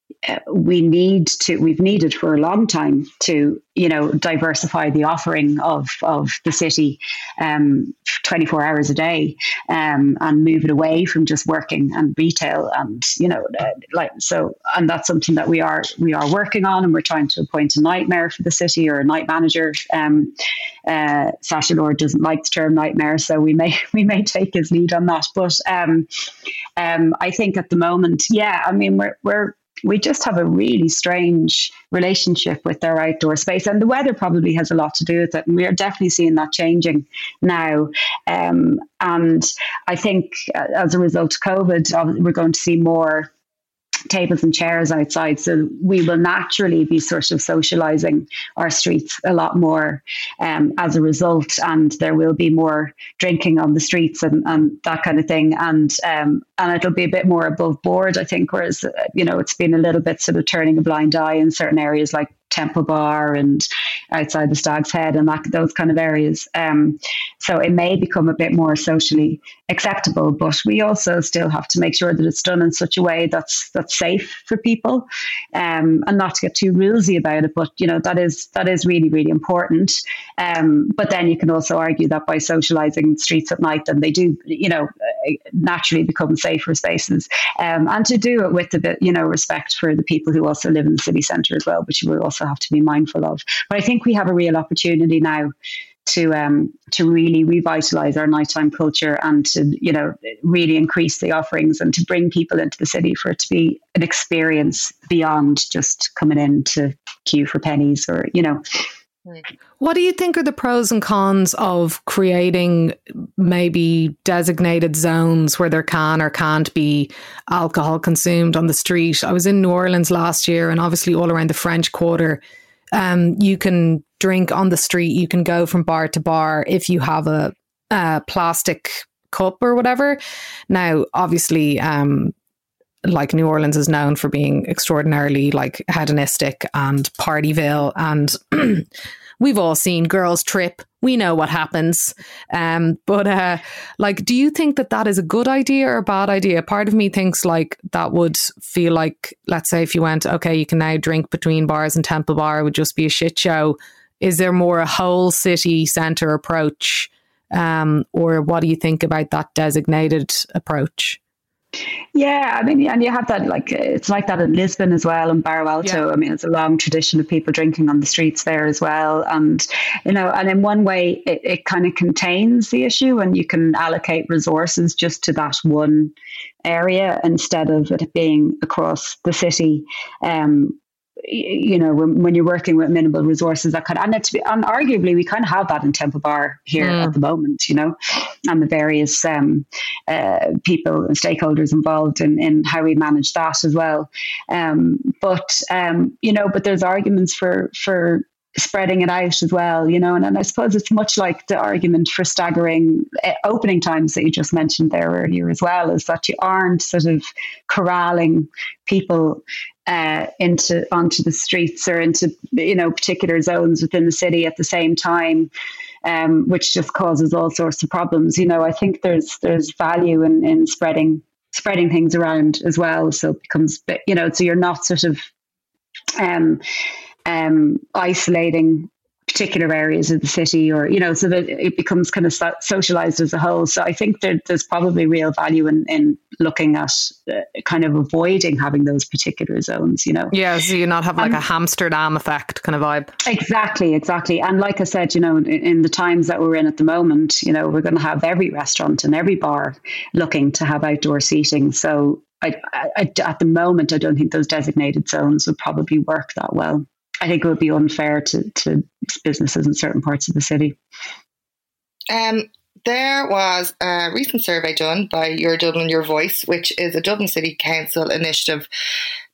we need to we've needed for a long time to you know diversify the offering of of the city um, 24 hours a day um, and move it away from just working and retail and you know uh, like so and that's something that we are we are working on and we're trying to appoint a night mayor for the city or a night manager. Um, uh, Sacha Lord doesn't like the term night mayor so we may we may take his lead on that but um, um, I think at the moment yeah I mean we're we're we just have a really strange relationship with their outdoor space. And the weather probably has a lot to do with it. And we are definitely seeing that changing now. Um, and I think uh, as a result of COVID, we're going to see more tables and chairs outside. So we will naturally be sort of socializing our streets a lot more um, as a result. And there will be more drinking on the streets and, and that kind of thing. And um, and it'll be a bit more above board, I think. Whereas, you know, it's been a little bit sort of turning a blind eye in certain areas like Temple Bar and outside the Stag's Head and that, those kind of areas. Um, so it may become a bit more socially acceptable, but we also still have to make sure that it's done in such a way that's that's safe for people, um, and not to get too rulesy about it. But you know that is that is really really important. Um, but then you can also argue that by socialising streets at night, then they do you know naturally become safer spaces, um, and to do it with a bit you know respect for the people who also live in the city centre as well, which we also have to be mindful of. But I think we have a real opportunity now to um, to really revitalize our nighttime culture and to you know really increase the offerings and to bring people into the city for it to be an experience beyond just coming in to queue for Penneys or you know what do you think are the pros and cons of creating maybe designated zones where there can or can't be alcohol consumed on the street? I was in New Orleans last year and obviously all around the French Quarter um, you can drink on the street. You can go from bar to bar if you have a, a plastic cup or whatever. Now, obviously, um, like New Orleans is known for being extraordinarily like hedonistic and partyville and we've all seen girls trip. We know what happens. Um, but uh, like, do you think that that is a good idea or a bad idea? Part of me thinks like that would feel like, let's say, if you went, okay, you can now drink between bars and Temple Bar, would just be a shit show. Is there more a whole city centre approach? Um, or what do you think about that designated approach? Yeah, I mean, and you have that like it's like that in Lisbon as well, and Bairro Alto. Yeah. I mean, it's a long tradition of people drinking on the streets there as well, and you know, and in one way, it, it kind of contains the issue, and you can allocate resources just to that one area instead of it being across the city. Um, you know, when, when you're working with minimal resources, that kind of, and it's, and arguably we kind of have that in Temple Bar here mm. at the moment, you know, and the various um, uh, people and stakeholders involved in, in how we manage that as well. Um, but, um, you know, but there's arguments for, for, spreading it out as well, you know, and, and I suppose it's much like the argument for staggering uh, opening times that you just mentioned there earlier as well, is that you aren't sort of corralling people uh, into onto the streets or into you know particular zones within the city at the same time, um, which just causes all sorts of problems. You know, I think there's there's value in, in spreading spreading things around as well, so it becomes you know so you're not sort of um, um, isolating particular areas of the city or you know so that it becomes kind of socialized as a whole. So i think that there's probably real value in, in looking at uh, kind of avoiding having those particular zones you know? Yeah so you not have like a hamsterdam effect kind of vibe. Exactly exactly. And like i said you know in, in the times that we're in at the moment you know we're going to have every restaurant and every bar looking to have outdoor seating. So I, I, at the moment, I don't think those designated zones would probably work that well. I think it would be unfair to, to businesses in certain parts of the city. Um, there was a recent survey done by Your Dublin, Your Voice, which is a Dublin City Council initiative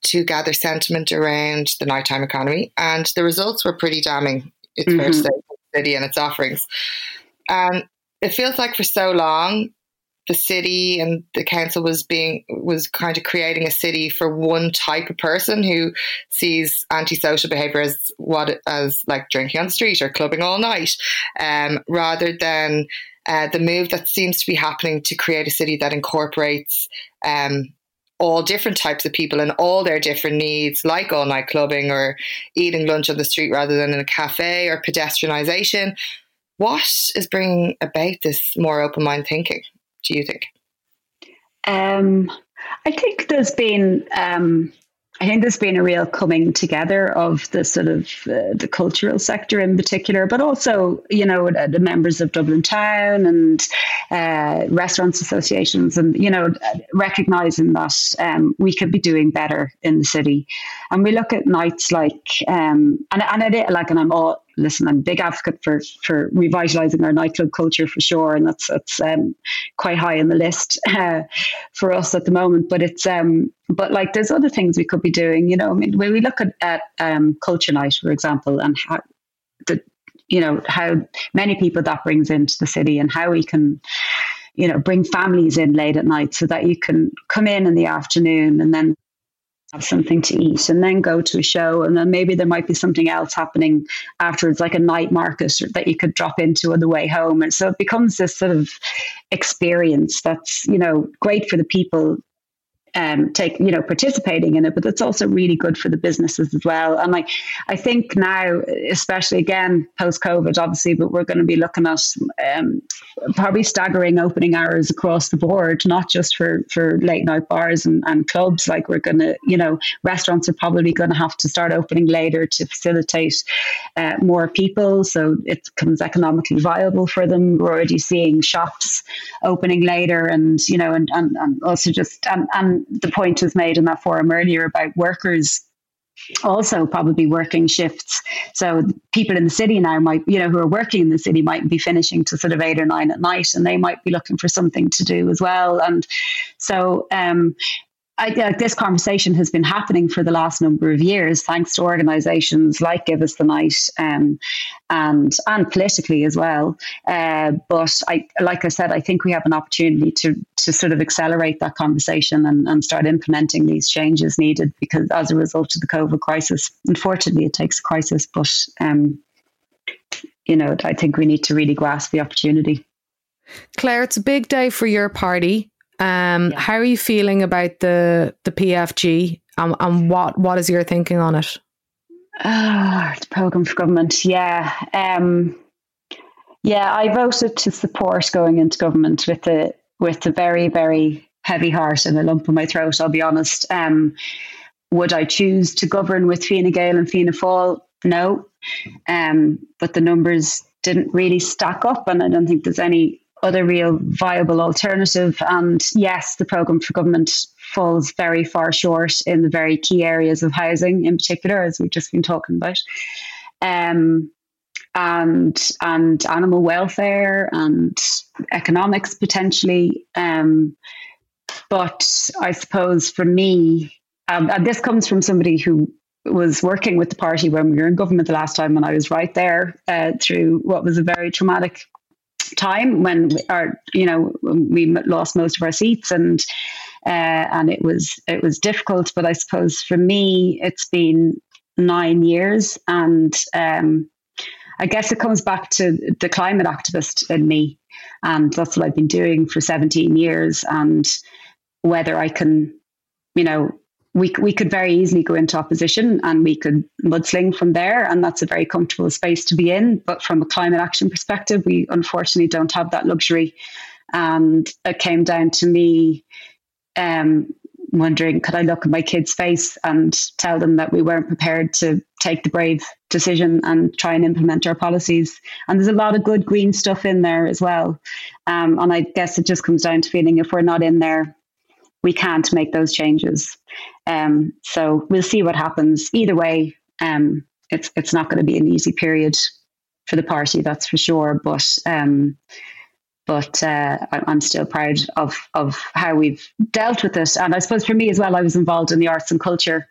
to gather sentiment around the nighttime economy. And the results were pretty damning, it's mm-hmm. fair to mm-hmm. say, for the city and its offerings. And it feels like for so long, the city and the council was being was kind of creating a city for one type of person who sees antisocial behavior as what as like drinking on the street or clubbing all night, um, rather than uh, the move that seems to be happening to create a city that incorporates um, all different types of people and all their different needs, like all night clubbing or eating lunch on the street rather than in a cafe or pedestrianisation. What is bringing about this more open mind thinking? Do you think? Um, I think there's been um, I think there's been a real coming together of the sort of uh, the cultural sector in particular, but also you know the members of Dublin Town and uh, restaurants associations, and you know recognizing that um, we could be doing better in the city, and we look at nights like um, and and it like and I'm all listen, I'm a big advocate for for revitalising our nightclub culture for sure, and that's that's um, quite high on the list uh, for us at the moment. But it's um, but like there's other things we could be doing. You know, I mean, when we look at, at um, culture night, for example, and how the you know how many people that brings into the city, and how we can you know bring families in late at night so that you can come in in the afternoon and then have something to eat and then go to a show. And then maybe there might be something else happening afterwards like a night market that you could drop into on the way home. And so it becomes this sort of experience that's you know great for the people um, take you know participating in it, but it's also really good for the businesses as well. And like I think now, especially again post COVID, obviously, but we're going to be looking at um, probably staggering opening hours across the board, not just for for late night bars and, and clubs. Like we're going to, you know, restaurants are probably going to have to start opening later to facilitate uh, more people, so it becomes economically viable for them. We're already seeing shops opening later, and you know, and and, and also just and and the point was made in that forum earlier about workers also probably working shifts. So people in the city now might, you know, who are working in the city might be finishing to sort of eight or nine at night, and they might be looking for something to do as well. And so, um, I, this conversation has been happening for the last number of years, thanks to organisations like Give Us the Night, um, and and politically as well. Uh, but I, like I said, I think we have an opportunity to to sort of accelerate that conversation and, and start implementing these changes needed because as a result of the COVID crisis, unfortunately, it takes a crisis, but um, you know, I think we need to really grasp the opportunity. Claire, it's a big day for your party. Um, yeah. How are you feeling about the the PFG and, and what what is your thinking on it? Oh, the program for government, yeah, um, yeah. I voted to support going into government with the with the very very heavy heart and a lump in my throat. I'll be honest. Um, would I choose to govern with Fine Gael and Fianna Fáil? No, um, but the numbers didn't really stack up, and I don't think there's any other real viable alternative. And yes, the programme for government falls very far short in the very key areas of housing, in particular, as we've just been talking about. Um, and and animal welfare and economics potentially. Um, but I suppose for me, um, and this comes from somebody who was working with the party when we were in government the last time, and I was right there uh, through what was a very traumatic time when we, our, you know, we lost most of our seats and uh, and it was it was difficult. But I suppose for me, it's been nine years, and um, I guess it comes back to the climate activist in me, and that's what I've been doing for seventeen years, and whether I can, you know, we we could very easily go into opposition and we could mudsling from there, and that's a very comfortable space to be in. But from a climate action perspective, we unfortunately don't have that luxury, and it came down to me um, wondering could I look at my kid's face and tell them that we weren't prepared to take the brave decision and try and implement our policies. And there's a lot of good green stuff in there as well. Um, and I guess it just comes down to feeling if we're not in there, we can't make those changes. Um, so we'll see what happens. Either way, um, it's it's not going to be an easy period for the party, that's for sure. But um, but uh, I'm still proud of of how we've dealt with it. And I suppose for me as well, I was involved in the arts and culture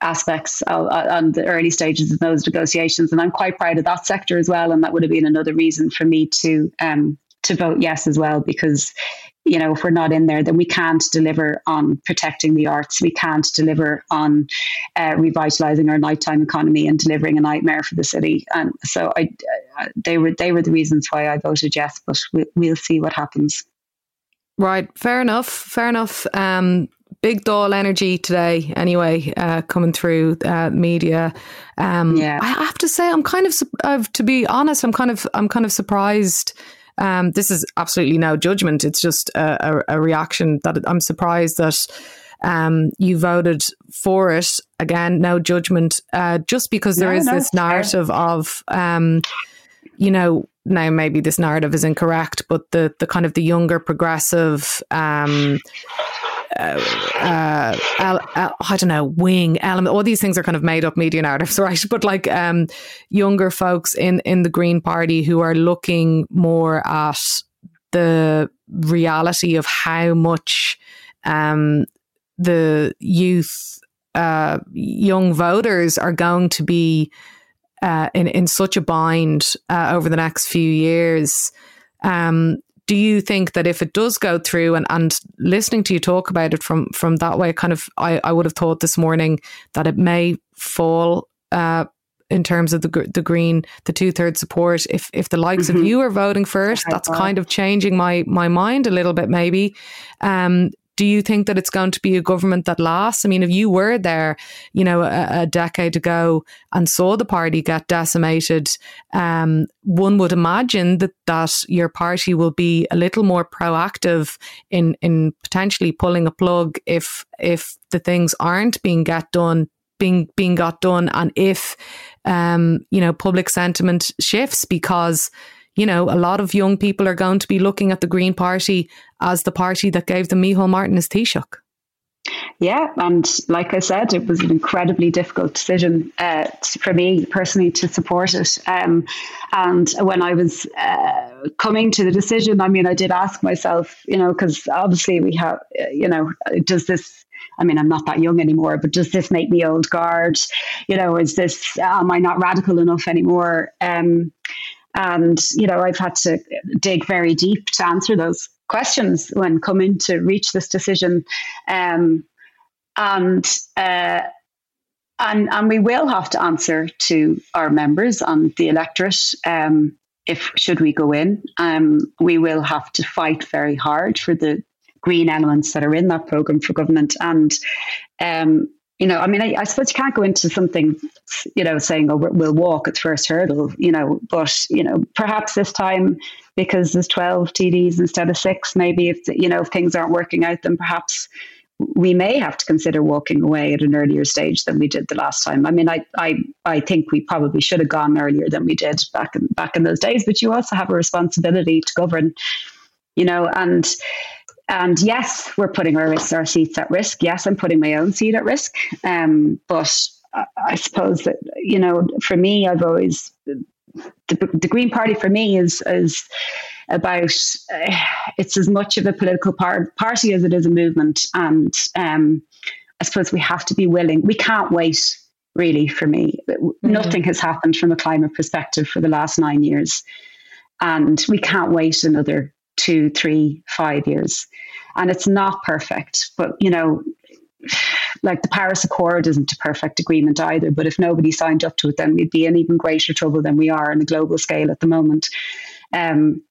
aspects of, uh, on the early stages of those negotiations, and I'm quite proud of that sector as well. And that would have been another reason for me to um, to vote yes as well, because you know, if we're not in there, then we can't deliver on protecting the arts. We can't deliver on uh, revitalizing our nighttime economy and delivering a night mayor for the city. And so, I, uh, they were they were the reasons why I voted yes. But we, we'll see what happens. Right, fair enough. Fair enough. Um, big doll energy today, anyway, uh, coming through uh, media. Um, yeah, I have to say, I'm kind of, uh, to be honest, I'm kind of, I'm kind of surprised um, this is absolutely no judgment. It's just a, a, a reaction that I'm surprised that um, you voted for it. Again, no judgment. Uh, just because there no, is no, this narrative fair. of, um, you know, now maybe this narrative is incorrect, but the the kind of the younger progressive um, uh, uh, I don't know, wing element. All these things are kind of made up media narratives, right? But like um, younger folks in in the Green Party who are looking more at the reality of how much um, the youth, uh, young voters are going to be uh, in in such a bind uh, over the next few years. Um, do you think that if it does go through and, and listening to you talk about it from from that way kind of I, I would have thought this morning that it may fall uh, in terms of the the green the two thirds support. If if the likes mm-hmm. of you are voting for it that's kind of changing my my mind a little bit maybe. Um do you think that it's going to be a government that lasts? I mean, if you were there, you know, a, a decade ago and saw the party get decimated, um, one would imagine that that your party will be a little more proactive in in potentially pulling a plug if if the things aren't being get done being being got done and if um, you know public sentiment shifts because you know, a lot of young people are going to be looking at the Green Party as the party that gave the Micheál Martin as Taoiseach. Yeah, and like I said, it was an incredibly difficult decision uh, for me personally to support it. Um, and when I was uh, coming to the decision, I mean, I did ask myself, you know, because obviously we have, uh, you know, does this I mean, I'm not that young anymore, but does this make me old guard? You know, is this, am I not radical enough anymore? Um, and, you know, I've had to dig very deep to answer those questions when coming to reach this decision. Um, and, uh, and, and we will have to answer to our members and the electorate um, if should we go in. Um, we will have to fight very hard for the green elements that are in that program for government. And um, you know, I mean, I, I, suppose you can't go into something, you know, saying, oh, we'll walk at first hurdle, you know, but, you know, perhaps this time because there's 12 TDs instead of six, maybe if, you know, if things aren't working out, then perhaps we may have to consider walking away at an earlier stage than we did the last time. I mean, I, I, I think we probably should have gone earlier than we did back in, back in those days, but you also have a responsibility to govern, you know, and, and yes, we're putting our, our seats at risk. Yes, I'm putting my own seat at risk. Um, but I suppose that, you know, for me, I've always, the, the Green Party for me is, is about, uh, it's as much of a political par- party as it is a movement. And um, I suppose we have to be willing, we can't wait really for me. Mm-hmm. Nothing has happened from a climate perspective for the last nine years. And we can't wait another two, three, five years. And it's not perfect, but you know, like the Paris Accord isn't a perfect agreement either. But if nobody signed up to it, then we'd be in even greater trouble than we are on a global scale at the moment. Um,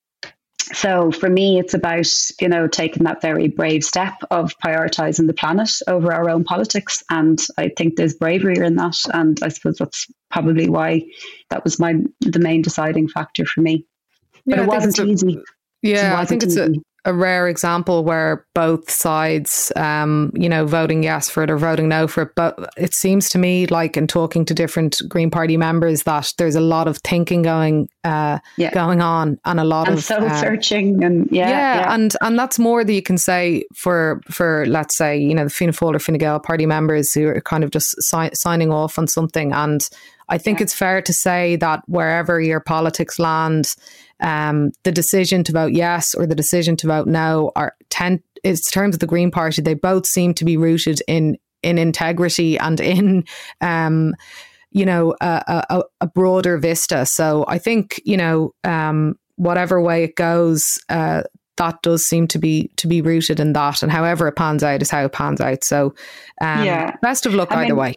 so for me, it's about you know taking that very brave step of prioritizing the planet over our own politics, and I think there's bravery in that, and I suppose that's probably why that was my the main deciding factor for me. But yeah, it wasn't easy. Yeah, I think it's a, a rare example where both sides, um, you know, voting yes for it or voting no for it. But it seems to me, like in talking to different Green Party members, that there's a lot of thinking going, uh, yeah. going on, and a lot and of soul uh, searching, and yeah, yeah, yeah, and and that's more that you can say for for let's say you know the Fianna Fáil or Fine Gael party members who are kind of just si- signing off on something and I think yeah. it's fair to say that wherever your politics land, um, the decision to vote yes or the decision to vote no are ten. In terms of the Green Party, they both seem to be rooted in in integrity and in. Um, you know, a, a, a, broader vista. So I think you know, um, whatever way it goes, uh, that does seem to be to be rooted in that, and however it pans out is how it pans out. So, um, yeah, best of luck I either mean, way.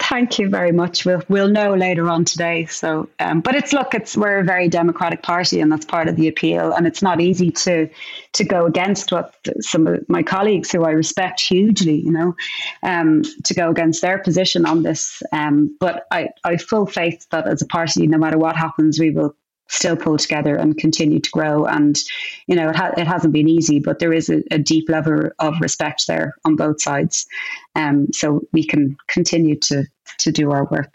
Thank you very much. We'll we'll know later on today. So, um, but it's look, it's we're a very democratic party, and that's part of the appeal. And it's not easy to to go against what some of my colleagues, who I respect hugely, you know, um, to go against their position on this. Um, but I I full faith that as a party, no matter what happens, we will still pull together and continue to grow. And you know, it, ha- it hasn't been easy, but there is a, a, deep level of respect there on both sides. Um, so we can continue to to do our work.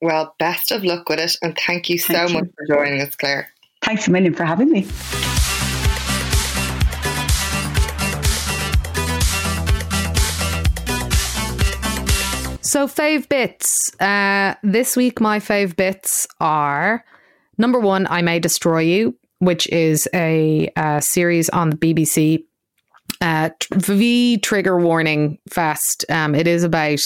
Well, best of luck with it, and thank you so thank much you. for joining us, Claire. Thanks a million for having me. So, fave bits. Uh, this week, my fave bits are Number one, I May Destroy You, which is a, a series on the BBC. Uh, v Trigger Warning Fest. Um, it is about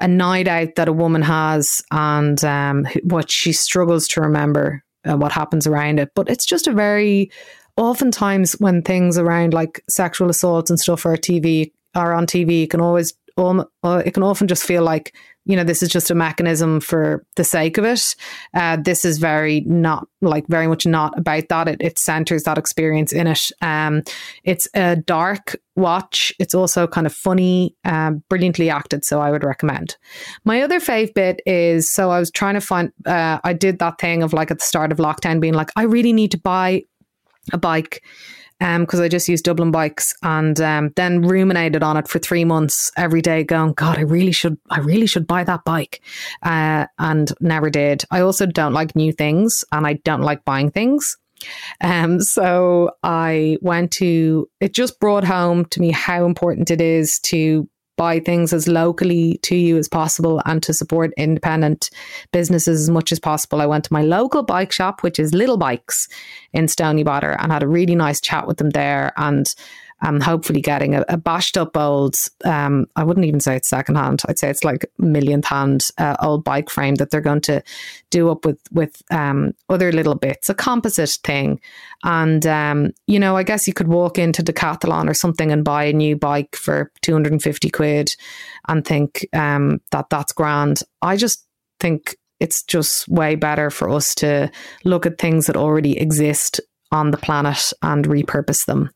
a night out that a woman has and um, what she struggles to remember uh, what happens around it. But it's just a very oftentimes when things around like sexual assaults and stuff are TV are on TV, you can always um, uh, it can often just feel like you know this is just a mechanism for the sake of it. Uh, this is very not like very much not about that. It, it centers that experience in it. Um, it's a dark watch. It's also kind of funny, um, brilliantly acted. So I would recommend. My other fave bit is so I was trying to find. Uh, I did that thing of like at the start of lockdown being like, I really need to buy a bike because um, I just used Dublin bikes and um, then ruminated on it for three months every day, going, God, I really should, I really should buy that bike, uh, and never did. I also don't like new things, and I don't like buying things. Um, so I went to. It just brought home to me how important it is to buy things as locally to you as possible and to support independent businesses as much as possible. I went to my local bike shop, which is Little Bikes in Stoneybatter, and had a really nice chat with them there. And and hopefully getting a, a bashed up old, um, I wouldn't even say it's secondhand. I'd say it's like millionth hand uh, old bike frame that they're going to do up with with um, other little bits, a composite thing. And um, you know, I guess you could walk into Decathlon or something and buy a new bike for two hundred and fifty quid, and think um, that that's grand. I just think it's just way better for us to look at things that already exist on the planet and repurpose them.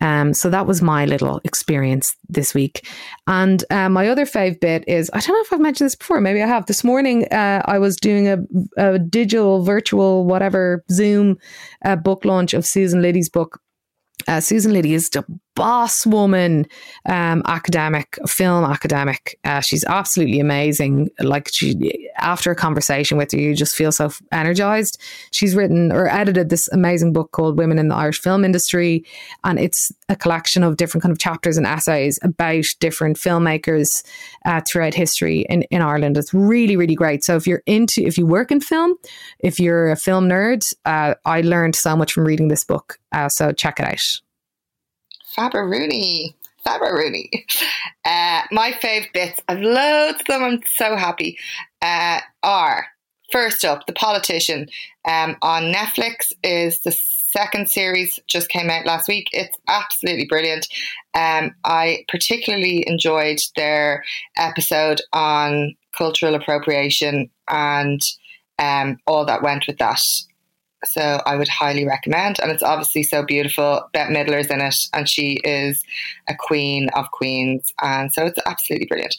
Um, so that was my little experience this week. And uh, my other fave bit is I don't know if I've mentioned this before. Maybe I have. This morning, uh, I was doing a, a, digital, virtual, whatever Zoom uh, book launch of Susan Liddy's book. Uh, Susan Liddy is boss woman um, academic, film academic. Uh, she's absolutely amazing. Like she, after a conversation with her, you just feel so energized. She's written or edited this amazing book called Women in the Irish Film Industry, and it's a collection of different kind of chapters and essays about different filmmakers uh, throughout history in, in Ireland. It's really, really great. So if you're into, if you work in film, if you're a film nerd, uh, I learned so much from reading this book. Uh, so check it out. Fabberoonie. Fabberoonie. Uh, my fave bits, I've loads of them, I'm so happy, uh, are first up, The Politician um, on Netflix is the second series just came out last week. It's absolutely brilliant. Um, I particularly enjoyed their episode on cultural appropriation and um, all that went with that. So I would highly recommend. And it's obviously so beautiful. Bette Midler's in it, and she is a queen of queens. And so it's absolutely brilliant.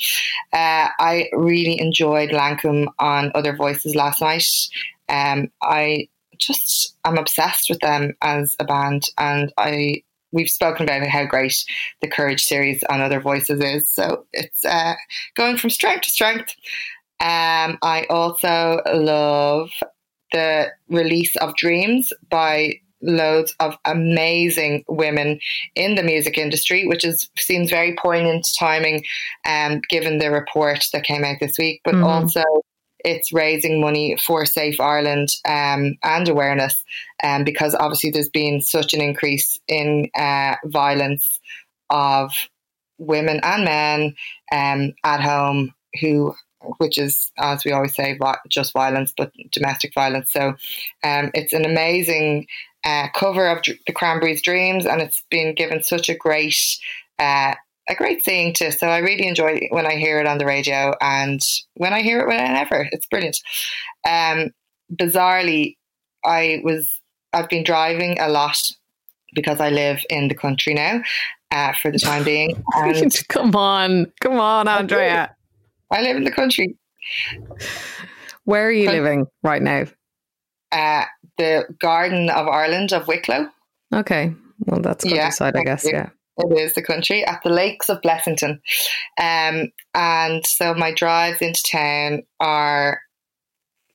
Uh, I really enjoyed Lankum on Other Voices last night. Um, I just am obsessed with them as a band, and I we've spoken about how great the Courage series on Other Voices is. So it's uh, going from strength to strength. Um, I also love the release of Dreams by loads of amazing women in the music industry, which is seems very poignant timing, um, given the report that came out this week. But mm-hmm. also, it's raising money for Safe Ireland um, and awareness, um, because obviously there's been such an increase in uh, violence of women and men um, at home who which is, as we always say, just violence, but domestic violence. So um, it's an amazing uh, cover of the Cranberries' Dreams, and it's been given such a great. Uh, a great thing to so I really enjoy it when I hear it on the radio and when I hear it whenever it's brilliant. Um, bizarrely, I was I've been driving a lot because I live in the country now uh, for the time being. And come on, come on, Andrea. I live in the country. Where are you living right now? Uh, the Garden of Ireland of Wicklow. Okay. Well, that's countryside, yeah, I guess. Yeah. It is the country at the lakes of Blessington. Um, and so my drives into town are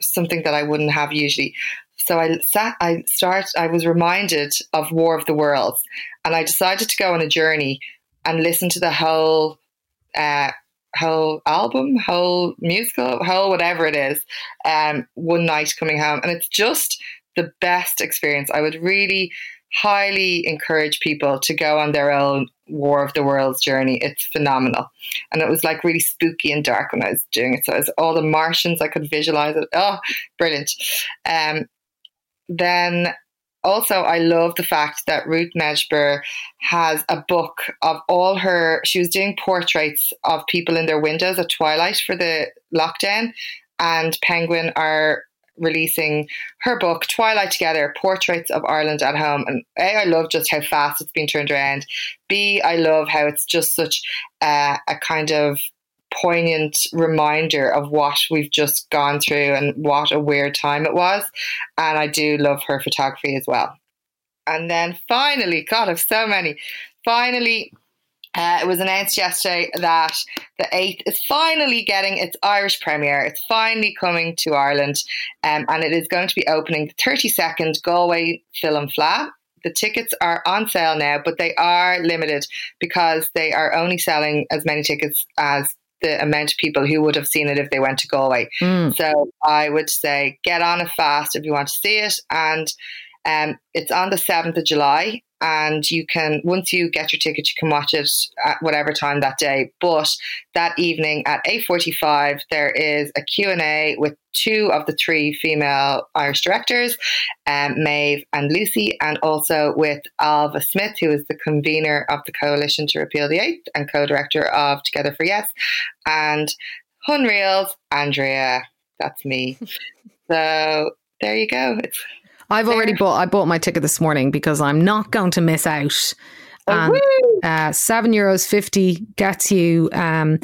something that I wouldn't have usually. So I sat, I start, I was reminded of War of the Worlds, and I decided to go on a journey and listen to the whole uh, whole album, whole musical, whole whatever it is, um, one night coming home. And it's just the best experience. I would really highly encourage people to go on their own War of the Worlds journey. It's phenomenal. And it was like really spooky and dark when I was doing it. So it's all the Martians, I could visualize it. Oh, brilliant. Um, then also, I love the fact that Ruth Medjber has a book of all her. She was doing portraits of people in their windows at twilight for the lockdown, and Penguin are releasing her book Twilight Together: Portraits of Ireland at Home. And a, I love just how fast it's been turned around. B, I love how it's just such a, a kind of poignant reminder of what we've just gone through and what a weird time it was. And I do love her photography as well. And then finally, God, I've so many. Finally, uh, it was announced yesterday that the Eighth is finally getting its Irish premiere. It's finally coming to Ireland, um, and it is going to be opening the 32nd Galway Film Fleadh. The tickets are on sale now, but they are limited because they are only selling as many tickets as the amount of people who would have seen it if they went to Galway. Mm. So I would say get on it fast if you want to see it. And um, it's on the 7th of July and you can once you get your ticket you can watch it at whatever time that day. But that evening at 8.45 there is a q&a with two of the three female irish directors um, maeve and lucy and also with Ailbhe Smyth who is the convener of the coalition to repeal the eighth and co-director of together for yes and unreal's andrea. That's me. So there you go. It's I've already bought. I bought my ticket this morning because I'm not going to miss out. Oh, And uh, seven euros fifty gets you um,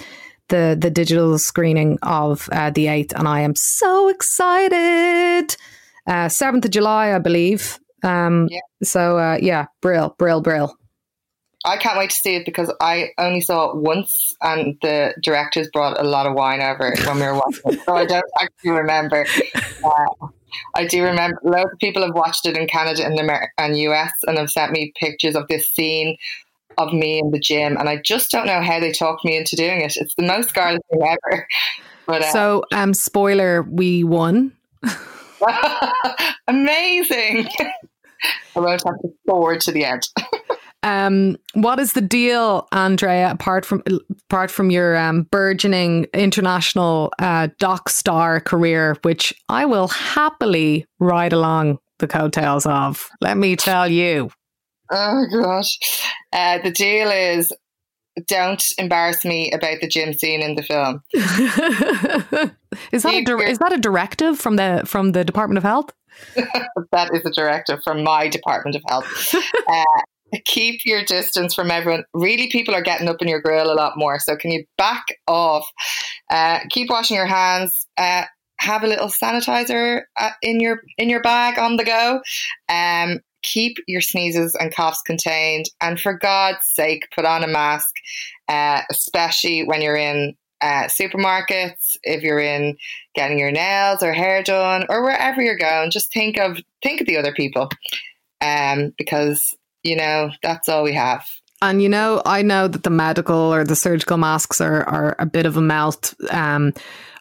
the the digital screening of uh, the eighth, and I am so excited. Uh, Seventh of July, I believe. Um, Yeah. So uh, yeah, brill, brill, brill. I can't wait to see it because I only saw it once, and the directors brought a lot of wine over when we were watching it, so I don't actually remember. Uh, I do remember loads of people have watched it in Canada and Amer- and US, and have sent me pictures of this scene of me in the gym, and I just don't know how they talked me into doing it. It's the most Scarlet thing ever. But uh, So um, spoiler, we won. amazing! I won't have to forward to the end. Um, what is the deal, Andrea? Apart from apart from your um, burgeoning international uh, doc star career, which I will happily ride along the coattails of. Let me tell you. Oh gosh. Uh, the deal is don't embarrass me about the gym scene in the film. is that a is that a directive from the from the Department of Health? That is a directive from my Department of Health. uh, keep your distance from everyone. Really, people are getting up in your grill a lot more. So can you back off? Uh, keep washing your hands. Uh, have a little sanitizer uh, in your in your bag on the go. Um, keep your sneezes and coughs contained, and for God's sake, put on a mask, uh, especially when you're in uh, supermarkets, if you're in getting your nails or hair done, or wherever you're going. Just think of think of the other people, um, because you know that's all we have. And you know, I know that the medical or the surgical masks are, are a bit of a melt. Um,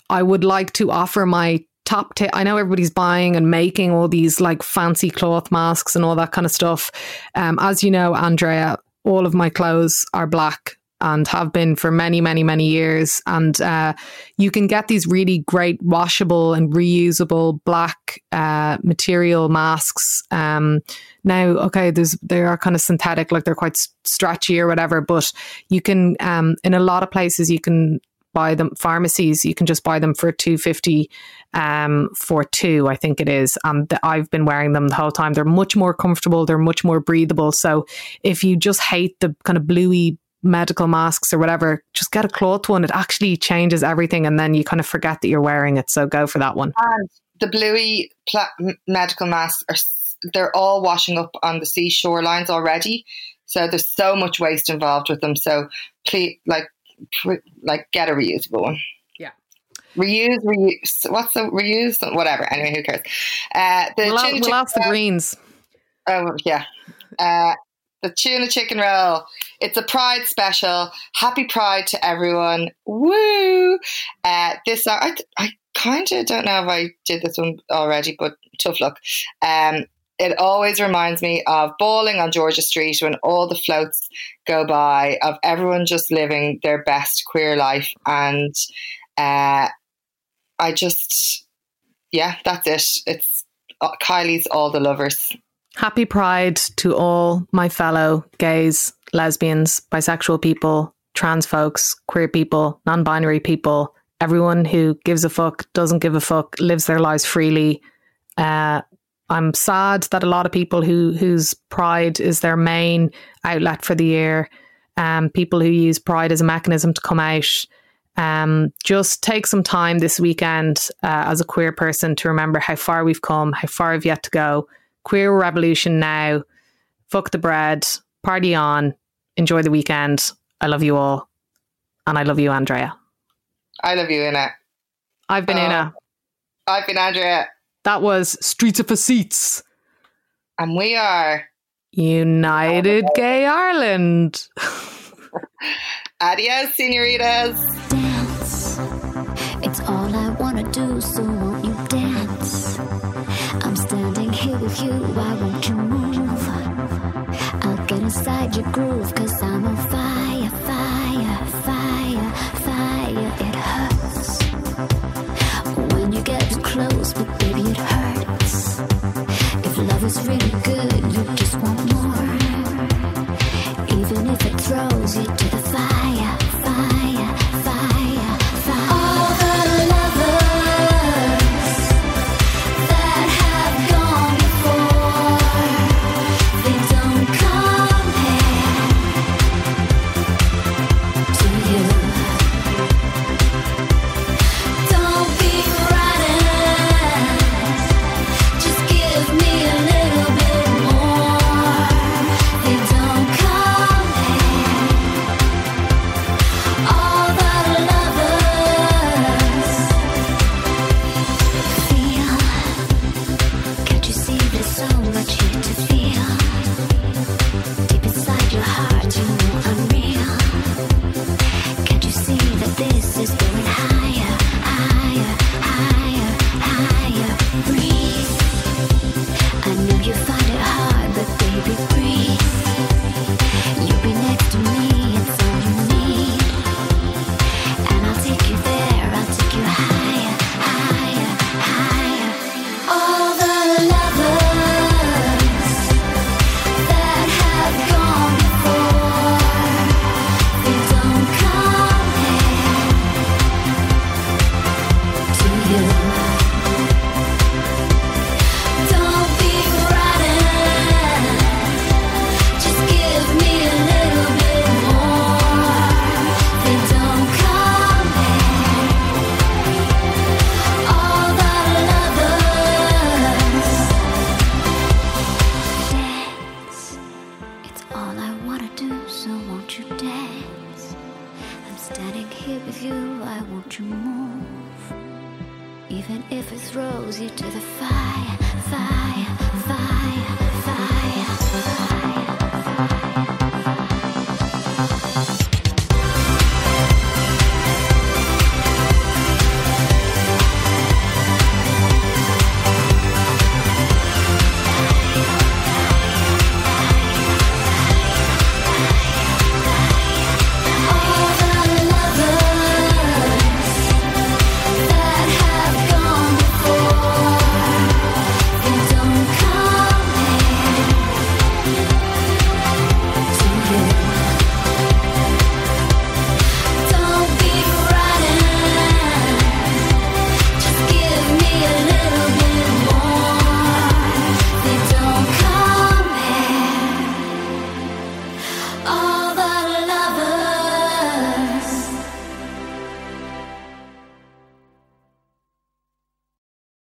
I would like to offer my top tip. I know everybody's buying and making all these like fancy cloth masks and all that kind of stuff. Um, as you know, Andrea, all of my clothes are black and have been for many, many, many years. And uh, you can get these really great washable and reusable black uh, material masks. Um, now, okay, there's they are kind of synthetic, like they're quite stretchy or whatever. But you can, um, in a lot of places, you can buy them. Pharmacies, you can just buy them for two fifty, um, for two, I think it is. And the, I've been wearing them the whole time. They're much more comfortable. They're much more breathable. So if you just hate the kind of bluey medical masks or whatever, just get a cloth one. It actually changes everything, and then you kind of forget that you're wearing it. So go for that one. And the bluey pla- medical masks are they're all washing up on the sea shorelines already. So there's so much waste involved with them. So please, like, pr- like get a reusable one. Yeah. Reuse, reuse. What's the reuse? Whatever. Anyway, who cares? Uh, the We'll, tuna we'll ask the greens. Oh yeah. Uh, the tuna chicken roll. It's a Pride special. Happy Pride to everyone. Woo! Uh, this I, I kind of don't know if I did this one already, but tough luck. Um, it always reminds me of bowling on George's Street when all the floats go by of everyone just living their best queer life, and uh, I just yeah, that's it. It's uh, Kylie's all the lovers. Happy Pride to all my fellow gays, lesbians, bisexual people, trans folks, queer people, non binary people, everyone who gives a fuck, doesn't give a fuck, lives their lives freely. Uh, I'm sad that a lot of people who whose pride is their main outlet for the year, um, people who use pride as a mechanism to come out, um, just take some time this weekend uh, as a queer person to remember how far we've come, how far we've yet to go. Queer revolution now. Fuck the bread. Party on. Enjoy the weekend. I love you all. And I love you, Andrea. I love you, Una. I've been Oh. Una. I've been Andrea, That was Streets of Seats. and we are. United Gay Ireland. Adios, senoritas. dance. You, why won't move? I'll get inside your groove, cause I'm on fire, fire, fire, fire. It hurts when you get too close, but baby, it hurts. If love is really good, you just want more. Even if it throws you to